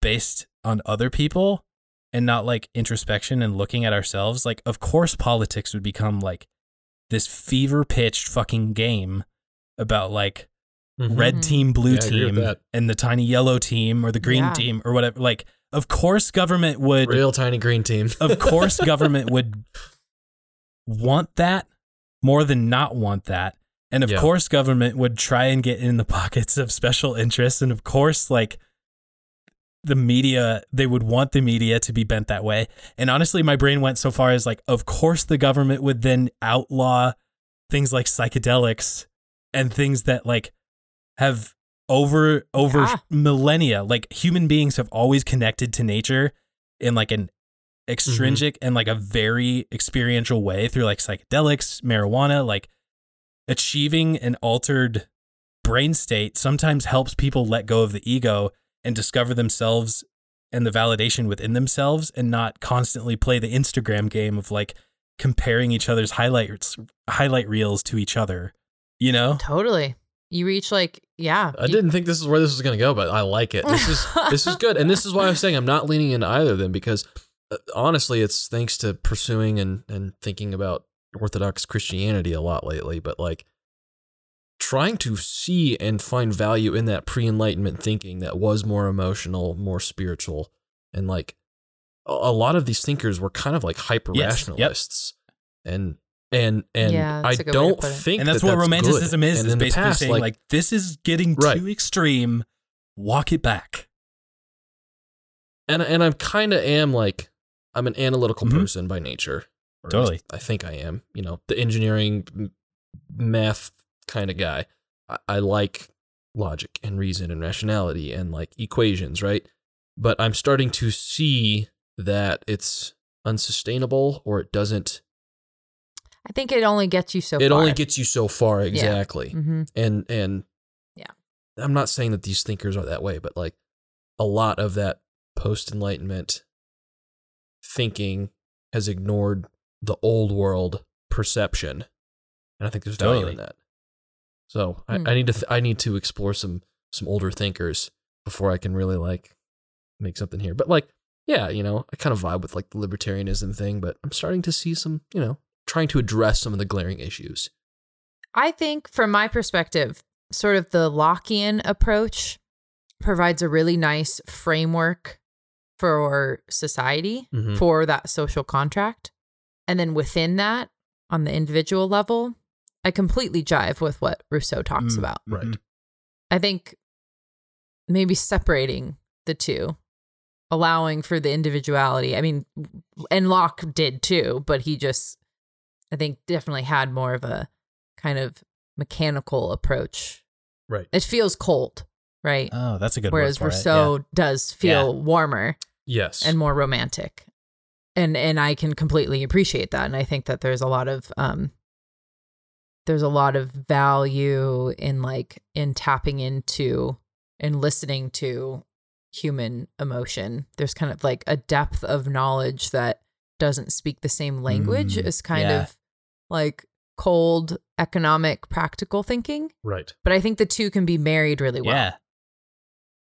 based on other people and not like introspection and looking at ourselves, like, of course, politics would become like this fever pitched fucking game about like Mhm. red team, blue Yeah, I agree with team, and the tiny yellow team or the green Yeah. team or whatever. Like, of course, government would real tiny green team. of course <laughs> government would want that more than not want that and of Yeah. course government would try and get in the pockets of special interests and of course like the media they would want the media to be bent that way and honestly my brain went so far as like of course the government would then outlaw things like psychedelics and things that like have over over Yeah. millennia like human beings have always connected to nature in like an mm-hmm. extrinsic and like a very experiential way through like psychedelics marijuana like achieving an altered brain state sometimes helps people let go of the ego and discover themselves and the validation within themselves and not constantly play the Instagram game of like comparing each other's highlights highlight reels to each other. You know? Totally. You reach like, yeah. I you- didn't think this is where this was going to go, but I like it. This is <laughs> this is good, and this is why I'm saying I'm not leaning into either of them because uh, honestly, it's thanks to pursuing and and thinking about Orthodox Christianity a lot lately. But like trying to see and find value in that pre-enlightenment thinking that was more emotional, more spiritual, and like a, a lot of these thinkers were kind of like hyper Yes, yep. rationalists, and. And and Yeah, I that's a good way to don't put it. think and that's that what good. romanticism is, And is in the basically past, saying like, this is getting Right. too extreme. Walk it back. and and I'm kind of am like I'm an analytical Mhm. person by nature. Totally. I think I am. You know, the engineering, math kind of guy. I, I like logic and reason and rationality and like equations, right? But I'm starting to see that it's unsustainable or it doesn't. I think it only gets you so it far. only gets you so far exactly hmm and and Yeah. i'm not saying that these thinkers are that way but like a lot of that post enlightenment thinking has ignored the old world perception and i think there's value in that so I, Hmm. I need to th- i need to explore some some older thinkers before i can really like make something here but like yeah you know i kind of vibe with like the libertarianism thing but i'm starting to see some you know trying to address some of the glaring issues I think, from my perspective, sort of the Lockean approach provides a really nice framework for society Mhm. for that social contract. And then within that, on the individual level, I completely jive with what Rousseau talks Mm, about. Right. mhm. I think maybe separating the two, allowing for the individuality. I mean, and Locke did too, but he just, I think, definitely had more of a kind of mechanical approach. Right. It feels cold, right? Oh, that's a good Whereas word for Rousseau it. does feel warmer Yes. and more romantic. And and I can completely appreciate that. And I think that there's a lot of um there's a lot of value in like in tapping into and listening to human emotion. There's kind of like a depth of knowledge that doesn't speak the same language Mm, as kind yeah. of like cold economic practical thinking. right. But I think the two can be married really well. yeah.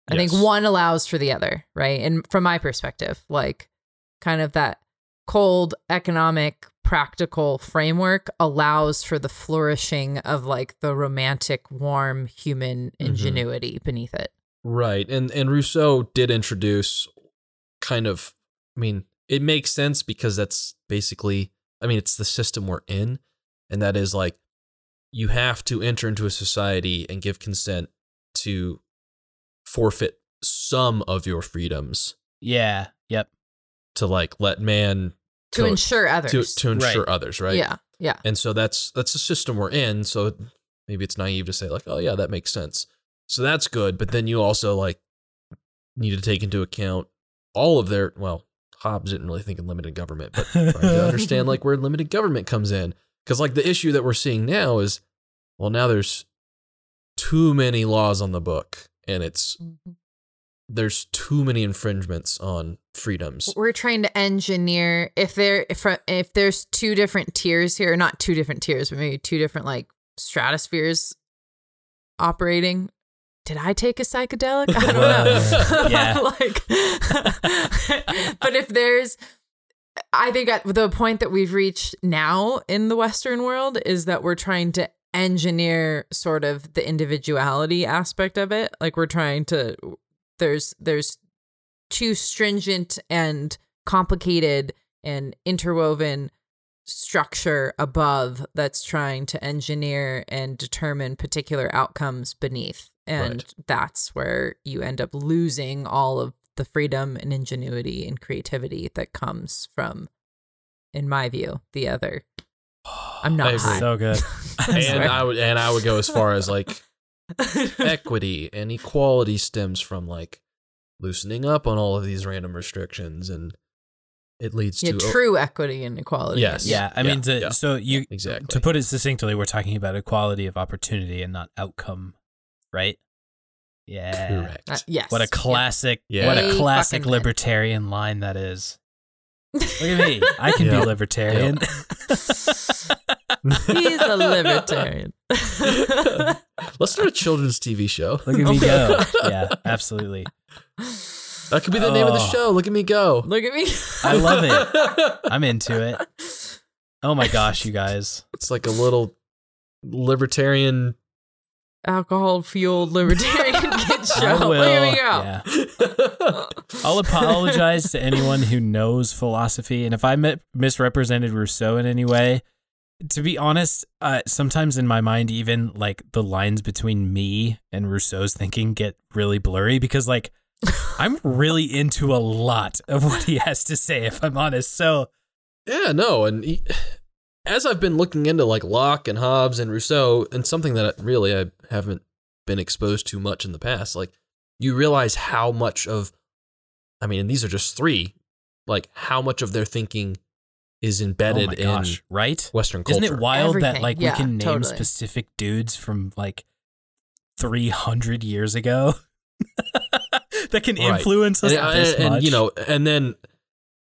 I think one allows for the other, right? And from my perspective, like kind of that cold economic practical framework allows for the flourishing of like the romantic warm human Mhm. ingenuity beneath it. Right. And and Rousseau did introduce kind of I mean, it makes sense because that's basically I mean, it's the system we're in and that is like you have to enter into a society and give consent to forfeit some of your freedoms Yeah. Yep. to like let man To co- ensure others. to ensure others, right? Yeah. Yeah. And so that's that's the system we're in. So maybe it's naive to say like, oh yeah, that makes sense. So that's good. But then you also like need to take into account all of their well, Hobbes didn't really think in limited government, but trying to understand like <laughs> where limited government comes in. Because like the issue that we're seeing now is, well, now there's too many laws on the book, and it's mm-hmm. There's too many infringements on freedoms. We're trying to engineer if there if if there's two different tiers here, not two different tiers, but maybe two different like stratospheres operating. Did I take a psychedelic? I don't know. <laughs> <laughs> Yeah. like but if there's I think at the point that we've reached now in the Western world is that we're trying to engineer sort of the individuality aspect of it. Like we're trying to there's there's too stringent and complicated and interwoven structure above that's trying to engineer and determine particular outcomes beneath. And Right. that's where you end up losing all of the freedom and ingenuity and creativity that comes from, in my view, the other. I'm I not agree. high. so good. <laughs> I and swear. I would and I would go as far as like <laughs> equity and equality stems from like loosening up on all of these random restrictions and it leads yeah, to true equity and equality. Yes. Yeah, I Yeah, mean, to, yeah. so you exactly to put it succinctly, we're talking about equality of opportunity and not outcome, right? Yeah. correct Uh, yes. What a classic! Yeah. What a classic fucking man. libertarian line that is. Look at me! I can Yeah. be libertarian. He's a libertarian. <laughs> let's start a children's tv show Look at Oh me go! Yeah, absolutely. that could be the name of the Oh. show look at me go Look at me. I love it. <laughs> I'm into it. Oh my gosh, you guys! it's like a little libertarian Alcohol fueled libertarian <laughs> kid show. I will. Look at me go. Yeah. I'll apologize to anyone who knows philosophy, and if I mi- misrepresented Rousseau in any way, to be honest, uh, sometimes in my mind, even like the lines between me and Rousseau's thinking get really blurry because, like, I'm really into a lot of what he has to say. If I'm honest, so Yeah, no, and he, as I've been looking into like Locke and Hobbes and Rousseau, and something that really I haven't been exposed to much in the past, like you realize how much of, I mean, and these are just three, like how much of their thinking is oh embedded in right? Western culture. Isn't it wild that like Yeah, we can name totally. specific dudes from like 300 years ago <laughs> that can Right. influence us and, uh, this and- and, you know, and then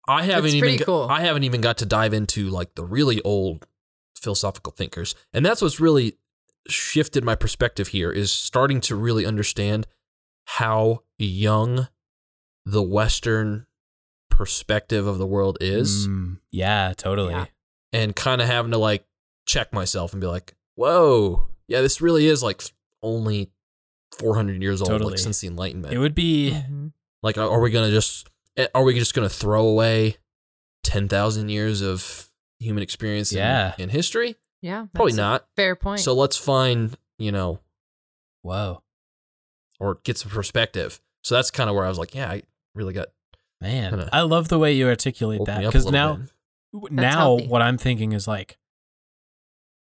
I haven't It's even got- cool. I haven't even got to dive into like the really old philosophical thinkers, and that's what's really shifted my perspective here is starting to really understand how young the Western perspective of the world is, Mm, yeah, totally. Yeah. and kind of having to like check myself and be like, "Whoa, yeah, this really is like only." 400 years old Totally. like since the enlightenment It would be Mhm. like, are are we gonna just eh, are we just gonna throw away ten thousand years of human experience Yeah. in history? Yeah. Probably not. Fair point. So let's find, you know, whoa. Or get some perspective. So that's kind of where I was like, yeah, I really got Man, I love the way you articulate that me up a because now, bit. now what I'm thinking is like,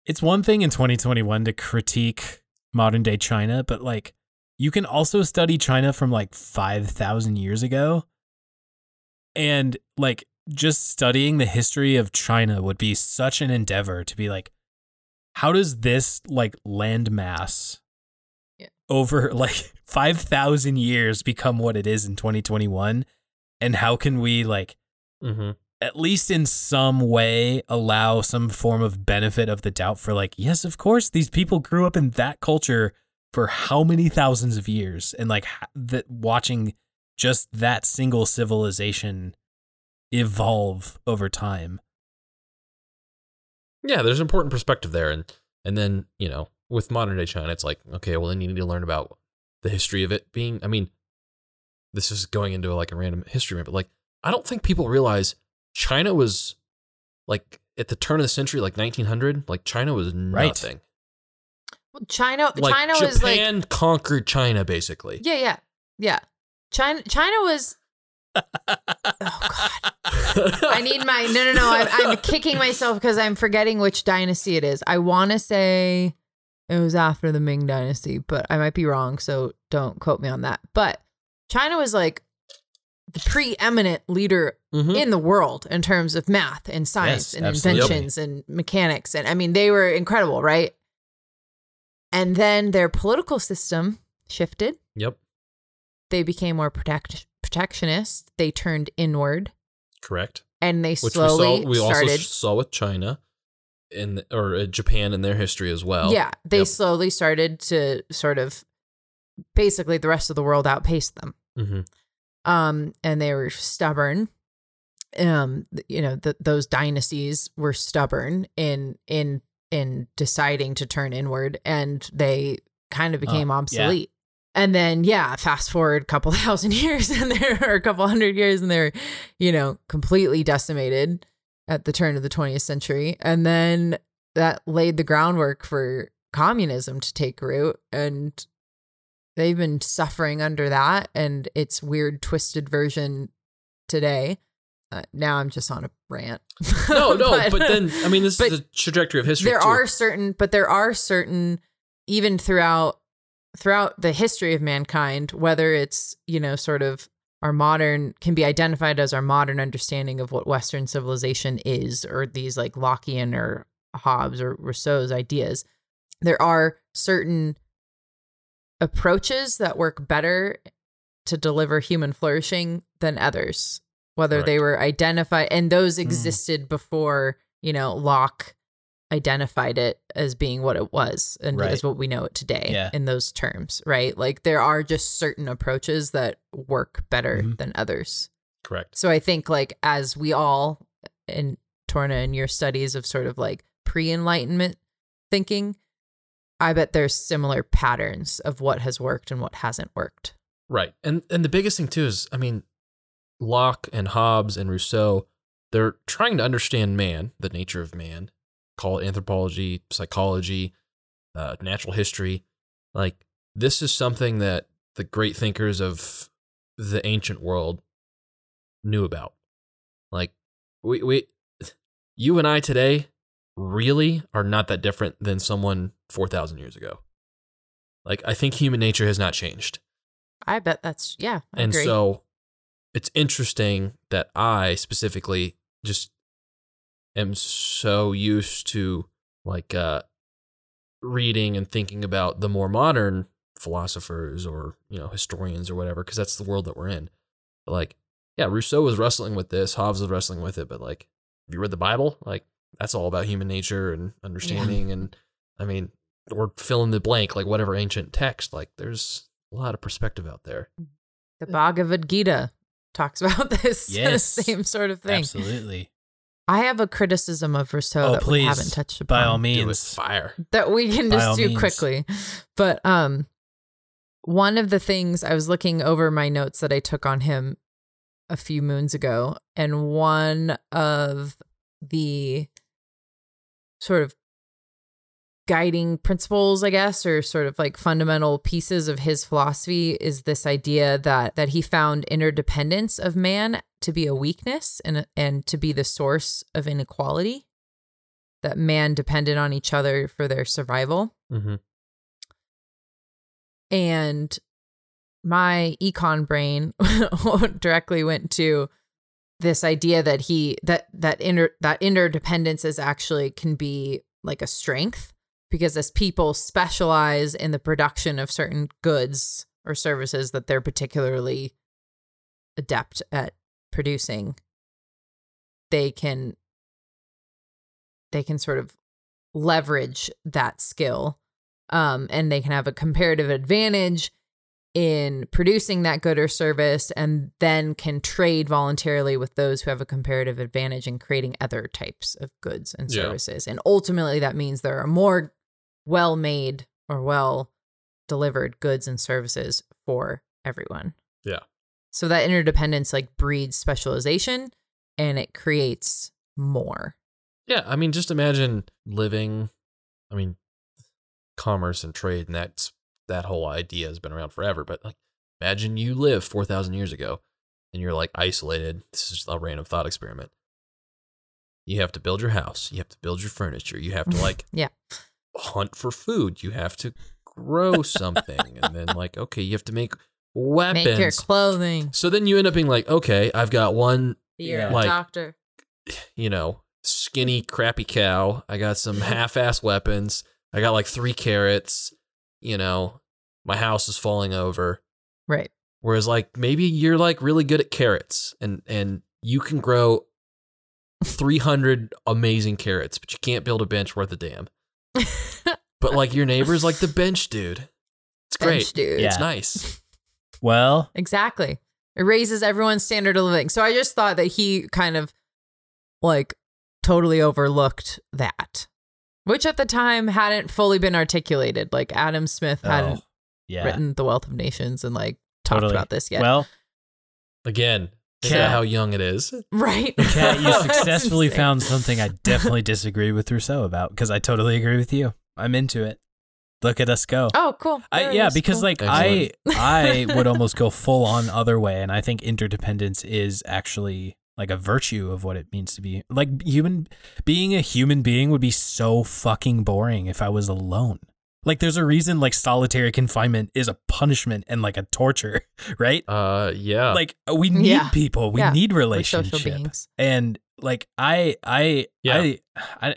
it's one thing in 2021 to critique modern day China, but like, you can also study China from like 5,000 years ago. And like, just studying the history of China would be such an endeavor to be like, how does this like landmass Yeah. Over <laughs> like 5,000 years become what it is in 2021? And how can we like Mhm. at least in some way allow some form of benefit of the doubt for like yes of course these people grew up in that culture for how many thousands of years and like that watching just that single civilization evolve over time yeah, there's an important perspective there, and and then you know with modern day China, it's like okay, well then you need to learn about the history of it being. I mean, this is going into like a random history, but like I don't think people realize China was like at the turn of the century, like 1900, like China was Right. nothing. Well, China, Like China Japan was like, Japan conquered China basically. yeah, yeah, yeah. China, China was. <laughs> oh God. I need my no no no. I'm, I'm kicking myself because I'm forgetting which dynasty it is. I want to say it was after the Ming dynasty, but I might be wrong. So don't quote me on that. But China was like the preeminent leader Mhm. in the world in terms of math and science Yes, and absolutely. inventions and mechanics. And I mean, they were incredible, right? And then their political system shifted. Yep, They became more protect- protectionist. They turned inward correct. and they Which slowly we saw. We started. also saw with China, in or uh, Japan in their history as well. yeah, they Yep. slowly started to sort of basically the rest of the world outpaced them. hmm um and they were stubborn um you know th- those dynasties were stubborn in in in deciding to turn inward and they kind of became yeah. obsolete and then yeah fast forward a couple <laughs> thousand years and there are a couple hundred years and they're you know completely decimated at the turn of the 20th century and then that laid the groundwork for communism to take root and they've been suffering under that and its weird twisted version today uh, now i'm just on a rant No, <laughs> no, but, then I mean, this is the trajectory of history. there too. are certain but there are certain even throughout throughout the history of mankind whether it's you know sort of our modern can be identified as our modern understanding of what western civilization is or these like lockean or hobbes or rousseau's ideas. There are certain approaches that work better to deliver human flourishing than others whether they were identified and those hmm. existed before you know locke identified it as being what it was and Right. as what we know it today Yeah. in those terms right like there are just certain approaches that work better Mhm. than others correct. so i think like as we all in torna in your studies of sort of like pre-enlightenment thinking i bet there's similar patterns of what has worked and what hasn't worked Right. And and the biggest thing too is I mean, Locke and Hobbes and Rousseau, they're trying to understand man, the nature of man, call it anthropology, psychology, uh, natural history. Like this is something that the great thinkers of the ancient world knew about. Like we we <sighs> you and I today really are not that different than someone 4000 years ago. Like I think human nature has not changed. i bet that's yeah I and agree. so it's interesting that I specifically just am so used to like uh reading and thinking about the more modern philosophers or you know historians or whatever because that's the world that we're in. But like yeah, Rousseau was wrestling with this, Hobbes was wrestling with it, but like have you read the Bible? Like that's all about human nature and understanding and I mean or fill in the blank like whatever ancient text like there's a lot of perspective out there. the bhagavad gita talks <laughs> about this <laughs> Yes. same sort of thing absolutely i have a criticism of rousseau oh that please we haven't touched upon by all Do it means fire. that we can By just do means. quickly. But um one of the things I was looking over my notes that I took on him a few moons ago and one of the sort of guiding principles, I guess, or sort of like fundamental pieces of his philosophy is this idea that that he found interdependence of man to be a weakness and and to be the source of inequality. That man depended on each other for their survival. Mm-hmm. And my econ brain <laughs> directly went to this idea that he that that inter that interdependence is actually can be like a strength because as people specialize in the production of certain goods or services that they're particularly adept at producing they can they can sort of leverage that skill um, and they can have a comparative advantage in producing that good or service and then can trade voluntarily with those who have a comparative advantage in creating other types of goods and Yeah. services. And ultimately, that means there are more well made or well delivered goods and services for everyone. Yeah. So that interdependence like breeds specialization and it creates more. Yeah, I mean, just imagine living. I mean, commerce and trade, and that's that whole idea has been around forever. But like, imagine you live four thousand years ago, and you're like isolated. This is just a random thought experiment. You have to build your house. You have to build your furniture. You have to <laughs> like Yeah. Hunt for food. You have to grow <laughs> something, and then like, okay, you have to make weapons. Make your clothing. so then you end up being like, okay, I've got one You're Yeah. a Like- doctor. you know, skinny, crappy cow. I got some <laughs> half ass weapons. I got like three carrots. You know, my house is falling over. Right. Whereas like maybe you're like really good at carrots and and you can grow 300 amazing carrots, but you can't build a bench worth a damn. But like your neighbor's like the bench dude. It's great. Bench dude. Yeah. It's nice. Well, Exactly. It raises everyone's standard of living. So I just thought that he kind of like totally overlooked that, which at the time hadn't fully been articulated. Like Adam Smith oh, hadn't oh, yeah, written The Wealth of Nations and like talked totally. about this yet. Well, Again, think Kat- about how young it is. right. Kat, you <laughs> successfully found something I definitely disagree with Rousseau about because I totally agree with you. I'm into it. Look at us go. Oh, cool. I, yeah, because Cool. like Excellent. <laughs> I I <laughs> would almost go full on other way, and I think interdependence is actually like a virtue of what it means to be like human. Being a human being would be so fucking boring if I was alone. Like, there's a reason like solitary confinement is a punishment and like a torture, <laughs> right? Uh yeah. Like we need Yeah. people, we Yeah. need We're relationship, social beings. and like I I Yeah. I, I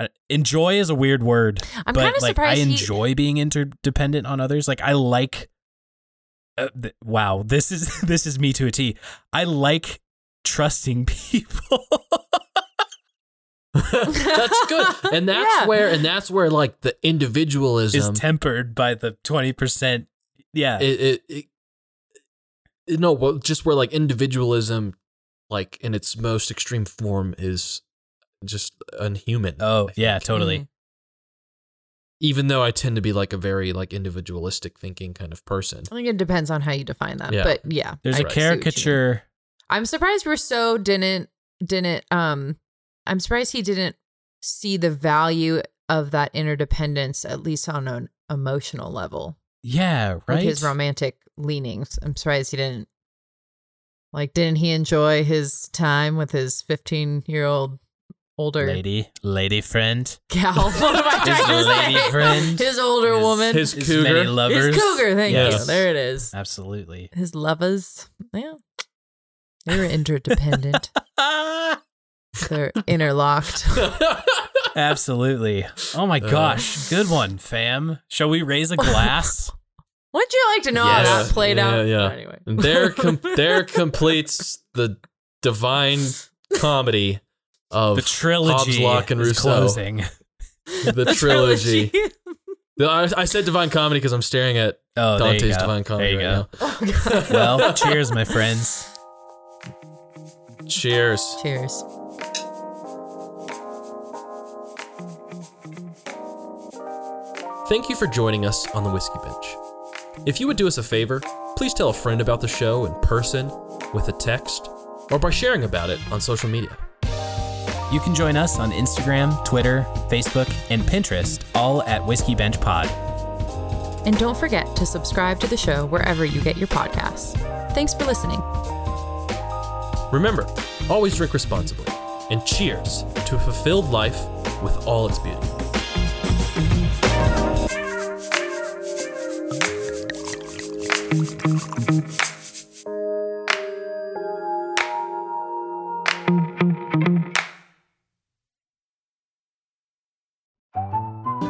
I enjoy is a weird word I'm but kind of like I surprised. he- enjoy being interdependent on others. Like I like. Uh, th- wow, this is <laughs> this is me to a T. I like trusting <laughs> people. That's good. And that's Yeah. where and that's where like the individualism is individualism tempered by the twenty percent. Yeah, it, it, it, it- no, well, just where like individualism, like in its most extreme form, is just unhuman. oh yeah, totally. Mm. Even though I tend to be like a very like individualistic thinking kind of person. I think it depends on how you define that. Yeah. But yeah. There's I a see what you mean. caricature. I'm surprised Rousseau didn't didn't um I'm surprised he didn't see the value of that interdependence at least on an emotional level. Yeah, Like right. his romantic leanings. I'm surprised he didn't like didn't he enjoy his time with his 15-year-old older lady, lady friend. gal? <laughs> What am I His trying to lady say? friend. His older His- woman. His His cougar. many lovers. His cougar, thank you. There it is. Absolutely. His lovers. Yeah. They were interdependent. <laughs> They're interlocked. <laughs> Absolutely. Oh my Uh. gosh, good one, fam. Shall we raise a glass? <laughs> Wouldn't you like to know how Yes. that played Yeah, out? yeah. Anyway. And there, <laughs> com- there completes the divine comedy of the trilogy Hobbes, Locke, and Rousseau. closing. the, trilogy. The- I, I said divine comedy because I'm staring at Oh, Dante's divine comedy There you right go. Oh, Well, cheers, my friends. Cheers. Cheers. Thank you for joining us on the Whiskey Bench. If you would do us a favor, please tell a friend about the show in person, with a text, or by sharing about it on social media. You can join us on Instagram, Twitter, Facebook, and Pinterest, all at Whiskey Bench Pod. And don't forget to subscribe to the show wherever you get your podcasts. Thanks for listening. Remember, always drink responsibly, and cheers to a fulfilled life with all its beauty.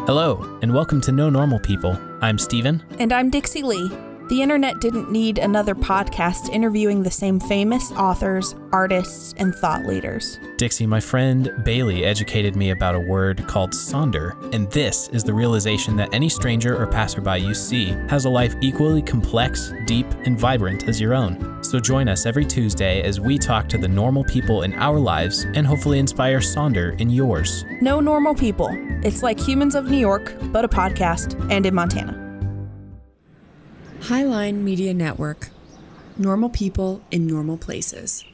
Hello, and welcome to No Normal People. I'm Steven. And I'm Dixie Lee. The internet didn't need another podcast interviewing the same famous authors, artists, and thought leaders. Dixie, my friend Bailey educated me about a word called sonder, and this is the realization that any stranger or passerby you see has a life equally complex, deep, and vibrant as your own. So join us every Tuesday as we talk to the normal people in our lives and hopefully inspire sonder in yours. No normal people. It's like Humans of New York, but a podcast and in Montana. Highline Media Network. Normal people in normal places.